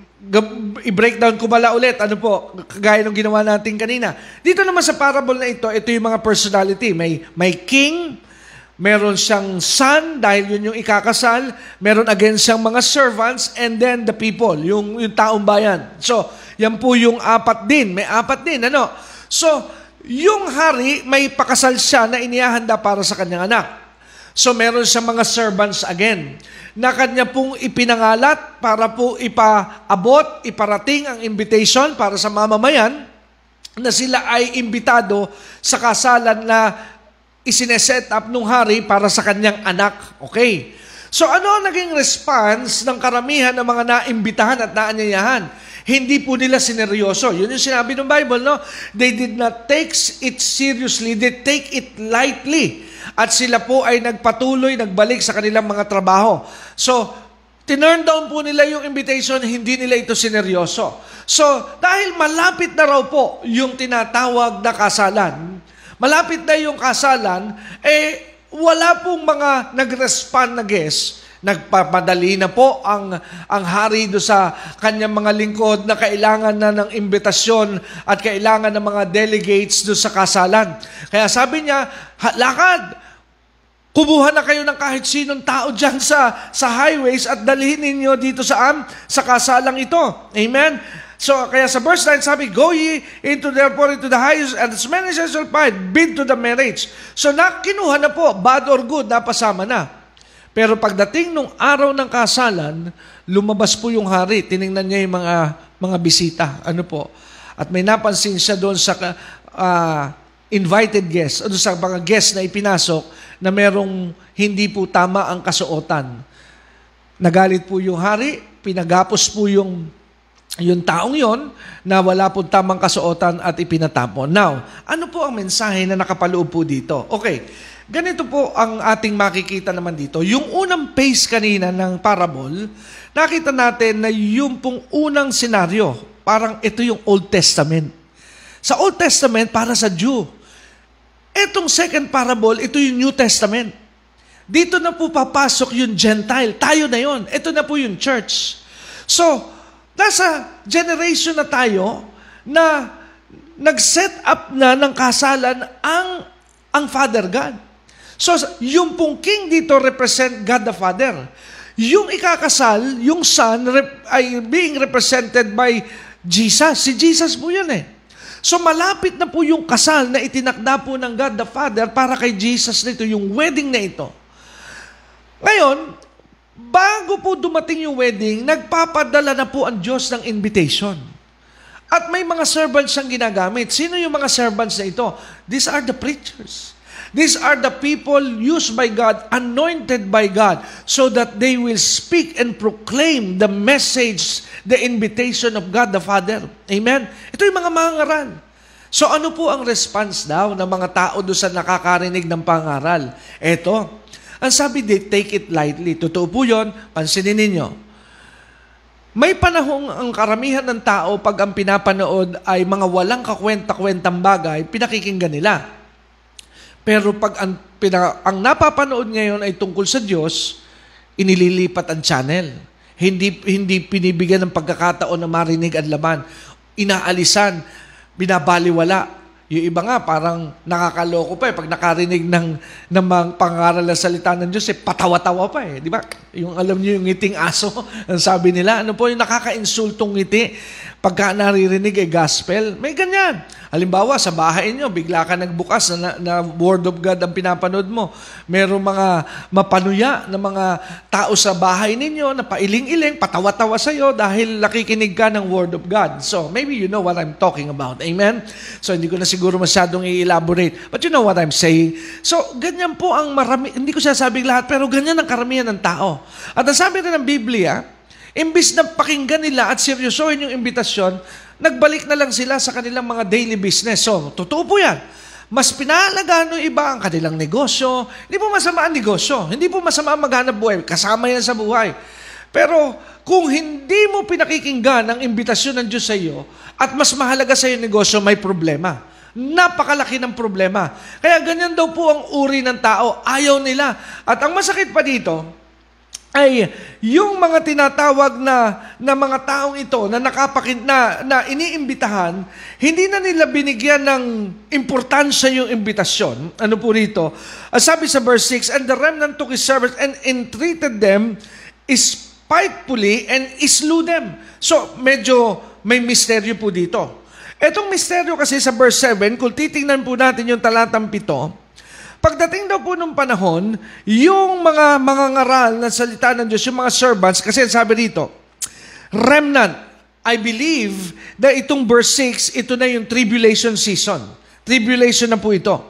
i-breakdown ko bala ulit. Ano po, kagaya ng ginawa natin kanina. Dito naman sa parable na ito, ito yung mga personality. May, may king, meron siyang son, dahil yun yung ikakasal, meron again siyang mga servants, and then the people, yung, yung taong bayan. So, yan po yung apat din. May apat din, ano? So, yung hari, may pakasal siya na inihahanda para sa kanyang anak. So meron siya mga servants again na kanya pong ipinangalat para po ipaabot, iparating ang invitation para sa mamamayan na sila ay imbitado sa kasalan na isineset up nung hari para sa kanyang anak. Okay. So ano ang naging response ng karamihan ng mga naimbitahan at naanyayahan? Hindi po nila sineryoso. Yun yung sinabi ng Bible, no? They did not take it seriously. They take it lightly. At sila po ay nagpatuloy, nagbalik sa kanilang mga trabaho. So, tinurn down po nila yung invitation, hindi nila ito sineryoso. So, dahil malapit na raw po yung tinatawag na kasalan, malapit na yung kasalan, eh, wala pong mga nag-respond na guest Nagpapadali na po ang, ang hari do sa kanyang mga lingkod na kailangan na ng imbitasyon at kailangan ng mga delegates do sa kasalan. Kaya sabi niya, lakad, Kubuhan na kayo ng kahit sinong tao dyan sa, sa highways at dalhin ninyo dito sa am, sa kasalang ito. Amen? So, kaya sa verse 9, sabi, Go ye into therefore into the highest and as many as shall find, bid to the marriage. So, nakinuha na po, bad or good, napasama na. Pero pagdating nung araw ng kasalan, lumabas po yung hari. Tiningnan niya yung mga, mga bisita. Ano po? At may napansin siya doon sa uh, invited guest, o sa mga guest na ipinasok, na merong hindi po tama ang kasuotan. Nagalit po yung hari, pinagapos po yung yung taong yon na wala po tamang kasuotan at ipinatapon. Now, ano po ang mensahe na nakapaloob po dito? Okay, Ganito po ang ating makikita naman dito. Yung unang phase kanina ng parable, nakita natin na yung pong unang senaryo, parang ito yung Old Testament. Sa Old Testament, para sa Jew. Itong second parable, ito yung New Testament. Dito na po papasok yung Gentile. Tayo na yon. Ito na po yung church. So, nasa generation na tayo na nag-set up na ng kasalan ang ang Father God. So, yung pong king dito represent God the Father. Yung ikakasal, yung son, ay being represented by Jesus. Si Jesus po yun eh. So malapit na po yung kasal na itinakda po ng God the Father para kay Jesus nito, yung wedding na ito. Ngayon, bago po dumating yung wedding, nagpapadala na po ang Diyos ng invitation. At may mga servants siyang ginagamit. Sino yung mga servants na ito? These are the preachers. These are the people used by God, anointed by God, so that they will speak and proclaim the message, the invitation of God the Father. Amen? Ito yung mga mangaral. So ano po ang response daw ng mga tao doon sa nakakarinig ng pangaral? Ito, ang sabi, they take it lightly. Totoo po yun, pansinin ninyo. May panahong ang karamihan ng tao pag ang pinapanood ay mga walang kakwenta-kwentang bagay, pinakikinggan nila. Pero pag ang, pina, ang napapanood ngayon ay tungkol sa Diyos, inililipat ang channel. Hindi, hindi pinibigyan ng pagkakataon na marinig ang laman. Inaalisan, binabaliwala. Yung iba nga, parang nakakaloko pa eh. Pag nakarinig ng, ng mga pangaral na salita ng Diyos, eh, patawa-tawa pa eh. Di ba? Yung alam niyo yung ngiting aso, ang sabi nila, ano po yung nakaka-insultong ngiti pagka naririnig ay gospel. May ganyan. Halimbawa, sa bahay nyo, bigla ka nagbukas na, na Word of God ang pinapanood mo. Merong mga mapanuya na mga tao sa bahay ninyo na pailing-iling, patawa-tawa sa'yo dahil nakikinig ka ng Word of God. So, maybe you know what I'm talking about. Amen? So, hindi ko na siguro masyadong i-elaborate. But you know what I'm saying? So, ganyan po ang marami, hindi ko sinasabing lahat, pero ganyan ang karamihan ng tao. At ang sabi rin ng Biblia, imbis na pakinggan nila at seryosohin yung imbitasyon, nagbalik na lang sila sa kanilang mga daily business. So, totoo po yan. Mas pinalagaan ng iba ang kanilang negosyo. Hindi po masama ang negosyo. Hindi po masama ang maghanap buhay. Kasama yan sa buhay. Pero kung hindi mo pinakikinggan ang imbitasyon ng Diyos sa iyo at mas mahalaga sa iyo negosyo, may problema. Napakalaki ng problema. Kaya ganyan daw po ang uri ng tao. Ayaw nila. At ang masakit pa dito, ay yung mga tinatawag na na mga taong ito na nakapakin na na iniimbitahan, hindi na nila binigyan ng importansya yung imbitasyon. Ano po rito? Sabi sa verse 6, and the remnant took his servants and entreated them spitefully and slew them. So, medyo may misteryo po dito. Etong misteryo kasi sa verse 7, kung titingnan po natin yung talatang pito, Pagdating daw po nung panahon, yung mga mga ngaral na salita ng Diyos, yung mga servants, kasi sabi dito, remnant, I believe that itong verse 6, ito na yung tribulation season. Tribulation na po ito.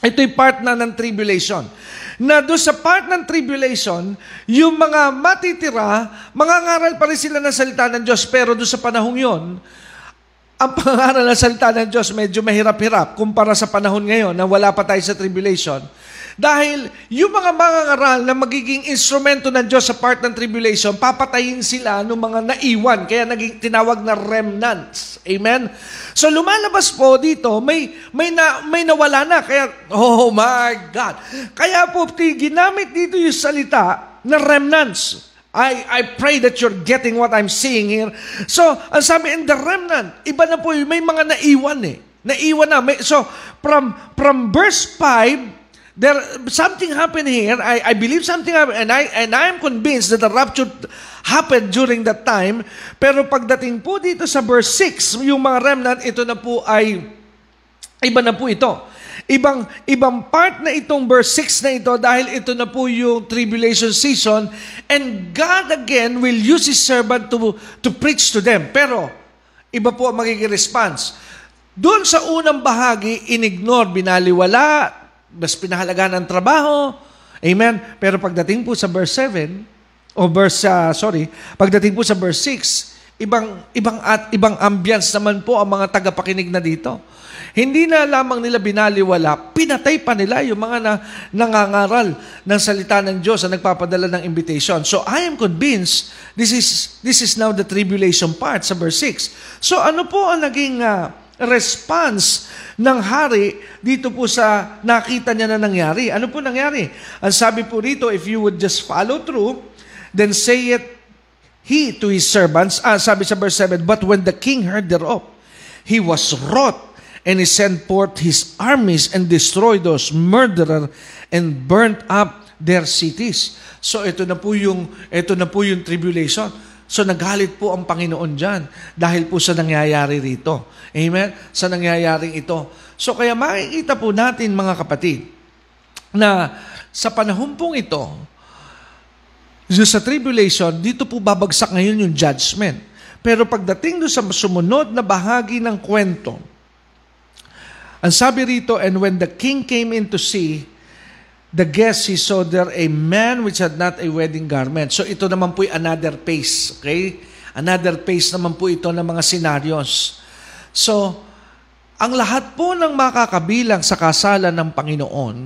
Ito'y part na ng tribulation. Na doon sa part ng tribulation, yung mga matitira, mga ngaral pa rin sila ng salita ng Diyos, pero doon sa panahong yon, ang pangaral ng salita ng Diyos medyo mahirap-hirap kumpara sa panahon ngayon na wala pa tayo sa tribulation. Dahil yung mga mangangaral na magiging instrumento ng Diyos sa part ng tribulation, papatayin sila ng mga naiwan. Kaya naging tinawag na remnants. Amen? So lumalabas po dito, may, may, na, may nawala na. Kaya, oh my God. Kaya po, ginamit dito yung salita na remnants. I, I pray that you're getting what I'm seeing here. So, ang sabi, in the remnant, iba na po, may mga naiwan eh. Naiwan na. May, so, from, from verse 5, there something happened here. I, I believe something happened, and I, and I am convinced that the rapture happened during that time. Pero pagdating po dito sa verse 6, yung mga remnant, ito na po ay, iba na po ito. Ibang ibang part na itong verse 6 na ito dahil ito na po yung tribulation season and God again will use His servant to, to preach to them. Pero, iba po ang magiging response. Doon sa unang bahagi, inignore, binaliwala, mas pinahalaga ng trabaho. Amen? Pero pagdating po sa verse 7, o verse, uh, sorry, pagdating po sa verse 6, ibang, ibang, at, ibang ambience naman po ang mga tagapakinig na dito. Hindi na lamang nila binaliwala, pinatay pa nila yung mga na, nangangaral ng salita ng Diyos na nagpapadala ng invitation. So I am convinced this is this is now the tribulation part sa verse 6. So ano po ang naging uh, response ng hari dito po sa nakita niya na nangyari? Ano po nangyari? Ang sabi po rito, if you would just follow through, then say it he to his servants, ah, sabi sa verse 7, But when the king heard thereof, he was wroth And he sent forth his armies and destroyed those murderer and burnt up their cities. So ito na po yung ito na po yung tribulation. So nagalit po ang Panginoon diyan dahil po sa nangyayari rito. Amen? Sa nangyayaring ito. So kaya makikita po natin mga kapatid na sa panahon pong ito, sa tribulation, dito po babagsak ngayon yung judgment. Pero pagdating doon sa sumunod na bahagi ng kwento, ang sabi rito, and when the king came in to see, the guests, he saw there a man which had not a wedding garment. So ito naman po another phase, okay? Another phase naman po ito ng mga scenarios. So, ang lahat po ng makakabilang sa kasalan ng Panginoon,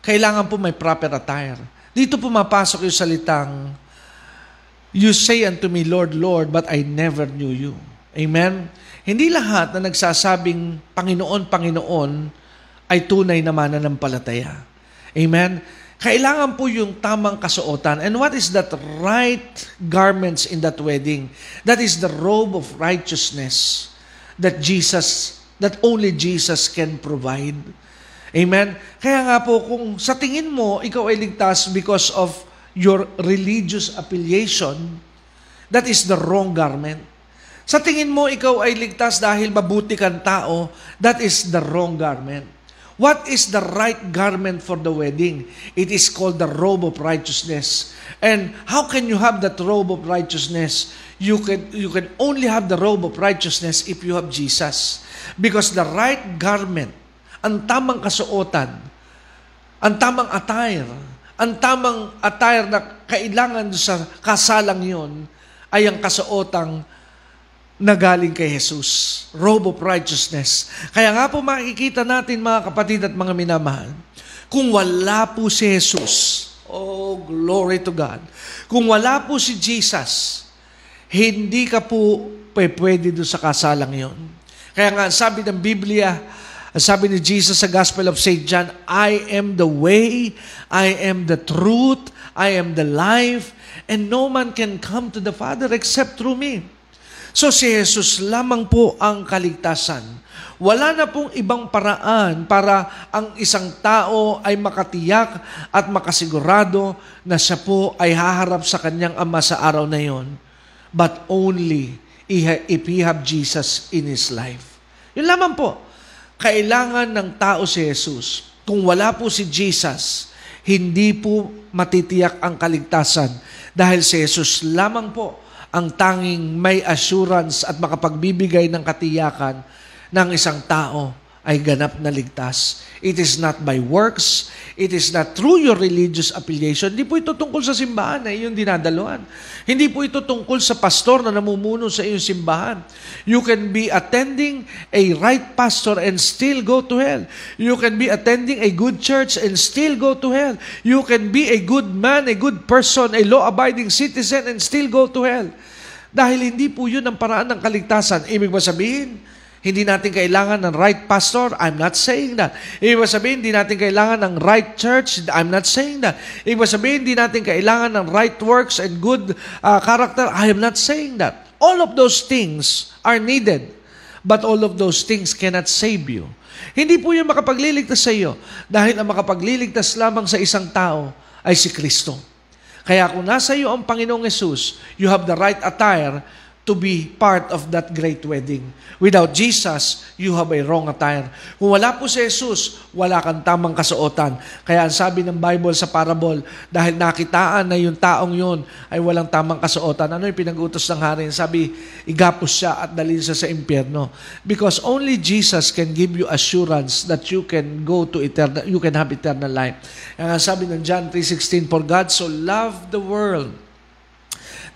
kailangan po may proper attire. Dito pumapasok yung salitang, You say unto me, Lord, Lord, but I never knew you. Amen? Hindi lahat na nagsasabing Panginoon, Panginoon ay tunay na mananampalataya. Amen? Kailangan po yung tamang kasuotan. And what is that right garments in that wedding? That is the robe of righteousness that Jesus, that only Jesus can provide. Amen? Kaya nga po, kung sa tingin mo, ikaw ay ligtas because of your religious affiliation, that is the wrong garment. Sa tingin mo, ikaw ay ligtas dahil mabuti kang tao, that is the wrong garment. What is the right garment for the wedding? It is called the robe of righteousness. And how can you have that robe of righteousness? You can, you can only have the robe of righteousness if you have Jesus. Because the right garment, ang tamang kasuotan, ang tamang attire, ang tamang attire na kailangan sa kasalang yon ay ang kasuotang na galing kay Jesus. Robe of righteousness. Kaya nga po makikita natin mga kapatid at mga minamahal, kung wala po si Jesus, oh glory to God, kung wala po si Jesus, hindi ka po pwede doon sa kasalang yon. Kaya nga sabi ng Biblia, sabi ni Jesus sa Gospel of St. John, I am the way, I am the truth, I am the life, and no man can come to the Father except through me. So si Jesus lamang po ang kaligtasan. Wala na pong ibang paraan para ang isang tao ay makatiyak at makasigurado na siya po ay haharap sa kanyang ama sa araw na yon. But only if he have Jesus in his life. Yun lamang po. Kailangan ng tao si Jesus. Kung wala po si Jesus, hindi po matitiyak ang kaligtasan dahil si Jesus lamang po ang tanging may assurance at makapagbibigay ng katiyakan ng isang tao ay ganap na ligtas. It is not by works. It is not through your religious affiliation. Hindi po ito tungkol sa simbahan na iyong dinadaluan. Hindi po ito tungkol sa pastor na namumuno sa iyong simbahan. You can be attending a right pastor and still go to hell. You can be attending a good church and still go to hell. You can be a good man, a good person, a law-abiding citizen and still go to hell. Dahil hindi po yun ang paraan ng kaligtasan. Ibig ba sabihin, hindi natin kailangan ng right pastor. I'm not saying that. Ibig sabihin, hindi natin kailangan ng right church. I'm not saying that. Ibig sabihin, hindi natin kailangan ng right works and good uh, character. I am not saying that. All of those things are needed. But all of those things cannot save you. Hindi po yung makapagliligtas sa iyo dahil ang makapagliligtas lamang sa isang tao ay si Kristo. Kaya kung nasa iyo ang Panginoong Yesus, you have the right attire to be part of that great wedding. Without Jesus, you have a wrong attire. Kung wala po si Jesus, wala kang tamang kasuotan. Kaya ang sabi ng Bible sa parable, dahil nakitaan na yung taong yun ay walang tamang kasuotan, ano yung pinag-utos ng hari? Sabi, igapos siya at dalhin siya sa impyerno. Because only Jesus can give you assurance that you can go to eternal, you can have eternal life. Ang sabi ng John 3.16, For God so loved the world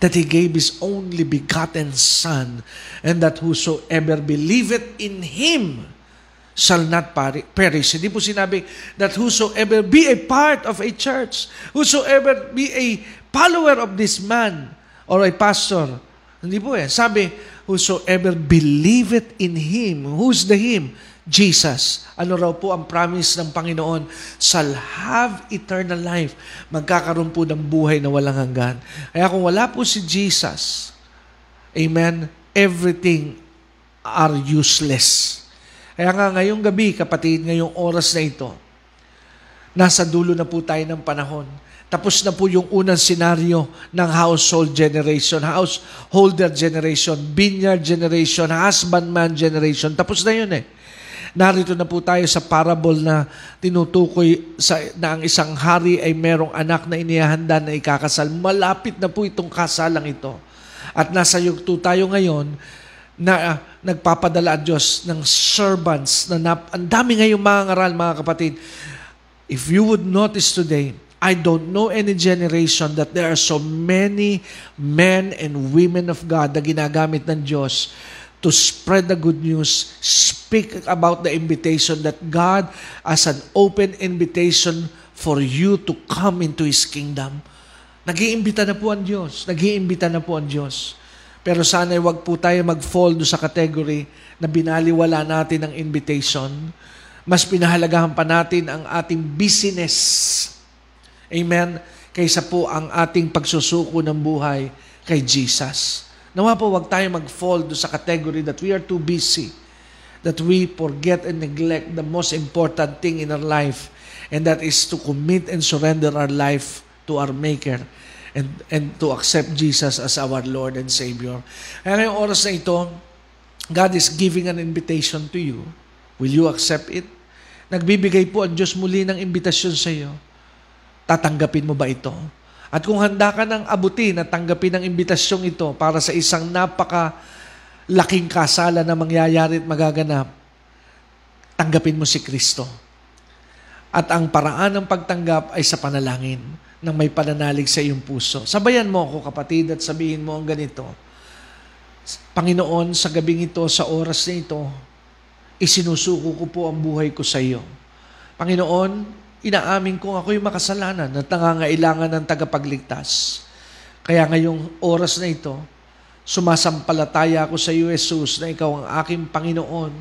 that He gave His only begotten Son, and that whosoever believeth in Him shall not perish. Hindi po sinabi that whosoever be a part of a church, whosoever be a follower of this man or a pastor. Hindi po eh. Sabi, whosoever believeth in Him. Who's the Him? Jesus. Ano raw po ang promise ng Panginoon? Shall have eternal life. Magkakaroon po ng buhay na walang hanggan. Kaya kung wala po si Jesus, amen, everything are useless. Kaya nga ngayong gabi, kapatid, ngayong oras na ito, nasa dulo na po tayo ng panahon. Tapos na po yung unang senaryo ng household generation, householder generation, vineyard generation, husbandman generation. Tapos na yun eh. Narito na po tayo sa parable na tinutukoy sa, na ang isang hari ay merong anak na inihahanda na ikakasal. Malapit na po itong kasalang ito. At nasa yugto tayo ngayon na uh, nagpapadala ang Diyos ng servants na nap, ang dami ngayong mga ngaral, mga kapatid. If you would notice today, I don't know any generation that there are so many men and women of God na ginagamit ng Diyos to spread the good news, speak about the invitation that God as an open invitation for you to come into His kingdom. Nag-iimbita na po ang Diyos. Nag-iimbita na po ang Diyos. Pero sana wag po tayo mag-fall sa category na binaliwala natin ang invitation. Mas pinahalagahan pa natin ang ating business. Amen? Kaysa po ang ating pagsusuko ng buhay kay Jesus. Nawa po, wag tayo mag-fall do sa category that we are too busy, that we forget and neglect the most important thing in our life, and that is to commit and surrender our life to our Maker and, and to accept Jesus as our Lord and Savior. Kaya ngayong oras na ito, God is giving an invitation to you. Will you accept it? Nagbibigay po ang Diyos muli ng imbitasyon sa iyo. Tatanggapin mo ba ito? At kung handa ka ng abutin at tanggapin ang imbitasyong ito para sa isang napaka laking kasala na mangyayari at magaganap, tanggapin mo si Kristo. At ang paraan ng pagtanggap ay sa panalangin ng may pananalig sa iyong puso. Sabayan mo ako kapatid at sabihin mo ang ganito, Panginoon, sa gabing ito, sa oras na ito, isinusuko ko po ang buhay ko sa iyo. Panginoon, inaamin kong ako'y makasalanan at nangangailangan ng tagapagligtas. Kaya ngayong oras na ito, sumasampalataya ako sa iyo, Jesus, na ikaw ang aking Panginoon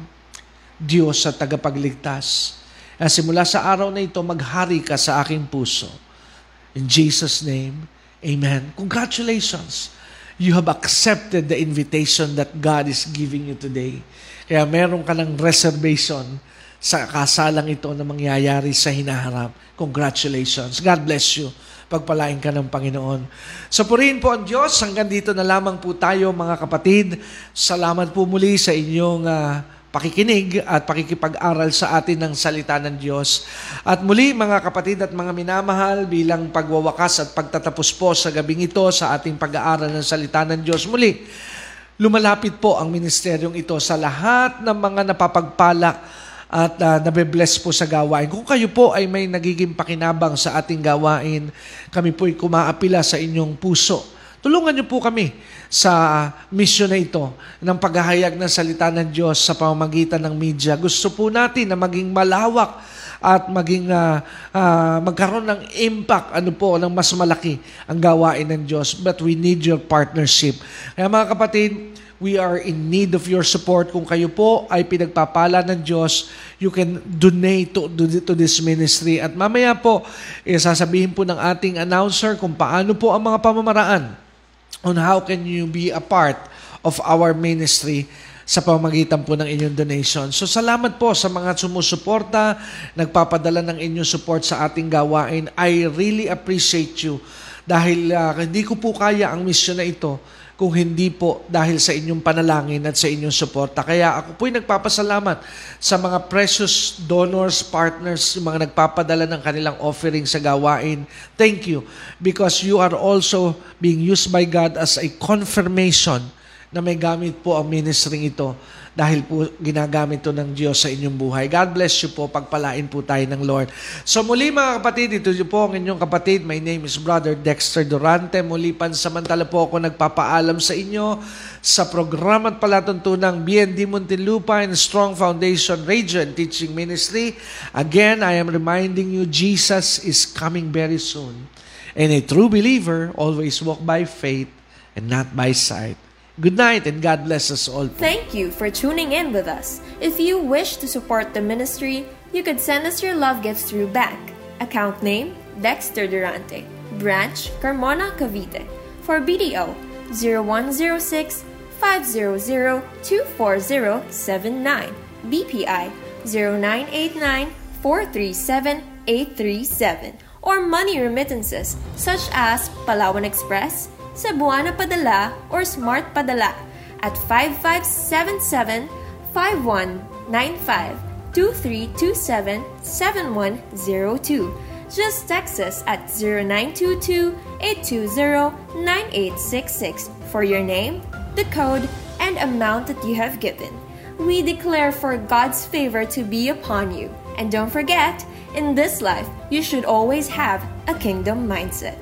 Diyos at tagapagligtas. At simula sa araw na ito, maghari ka sa aking puso. In Jesus' name, Amen. Congratulations. You have accepted the invitation that God is giving you today. Kaya meron ka ng reservation sa kasalang ito na mangyayari sa hinaharap. Congratulations. God bless you. Pagpalain ka ng Panginoon. So purihin po ang Diyos. Hanggang dito na lamang po tayo mga kapatid. Salamat po muli sa inyong uh, pakikinig at pakikipag-aral sa atin ng salita ng Diyos. At muli mga kapatid at mga minamahal, bilang pagwawakas at pagtatapos po sa gabing ito sa ating pag-aaral ng salita ng Diyos, muli, lumalapit po ang ministeryong ito sa lahat ng mga napapagpala at uh, nabe-bless po sa gawain. Kung kayo po ay may nagiging pakinabang sa ating gawain, kami po'y kumaapila sa inyong puso Tulungan niyo po kami sa mission na ito ng paghahayag ng salita ng Diyos sa pamamagitan ng media. Gusto po natin na maging malawak at maging uh, uh, magkaroon ng impact ano po ng mas malaki ang gawain ng Diyos but we need your partnership. Kaya mga kapatid, we are in need of your support. Kung kayo po ay pinagpapala ng Diyos, you can donate to, to, this ministry. At mamaya po, eh, sasabihin po ng ating announcer kung paano po ang mga pamamaraan on how can you be a part of our ministry sa pamagitan po ng inyong donation. So salamat po sa mga sumusuporta, nagpapadala ng inyong support sa ating gawain. I really appreciate you dahil uh, hindi ko po kaya ang mission na ito kung hindi po dahil sa inyong panalangin at sa inyong suporta. Kaya ako po'y nagpapasalamat sa mga precious donors, partners, yung mga nagpapadala ng kanilang offering sa gawain. Thank you because you are also being used by God as a confirmation na may gamit po ang ministry ito dahil po ginagamit to ng Diyos sa inyong buhay. God bless you po. Pagpalain po tayo ng Lord. So muli mga kapatid, ito po ang inyong kapatid. My name is Brother Dexter Durante. Muli pansamantala po ako nagpapaalam sa inyo sa programa at palatuntunang BND Muntinlupa and Strong Foundation Radio and Teaching Ministry. Again, I am reminding you, Jesus is coming very soon. And a true believer always walk by faith and not by sight. Good night and God bless us all. Thank you for tuning in with us. If you wish to support the ministry, you could send us your love gifts through bank. Account name Dexter Durante. Branch Carmona Cavite. For BDO 0106 500 24079. BPI 0989 437 837. Or money remittances such as Palawan Express, Cebuana Padala or Smart Padala at 5575-5195-2327-7102. Just text us at 0922-820-9866 for your name, the code, and amount that you have given. We declare for God's favor to be upon you. And don't forget, in this life, you should always have a kingdom mindset.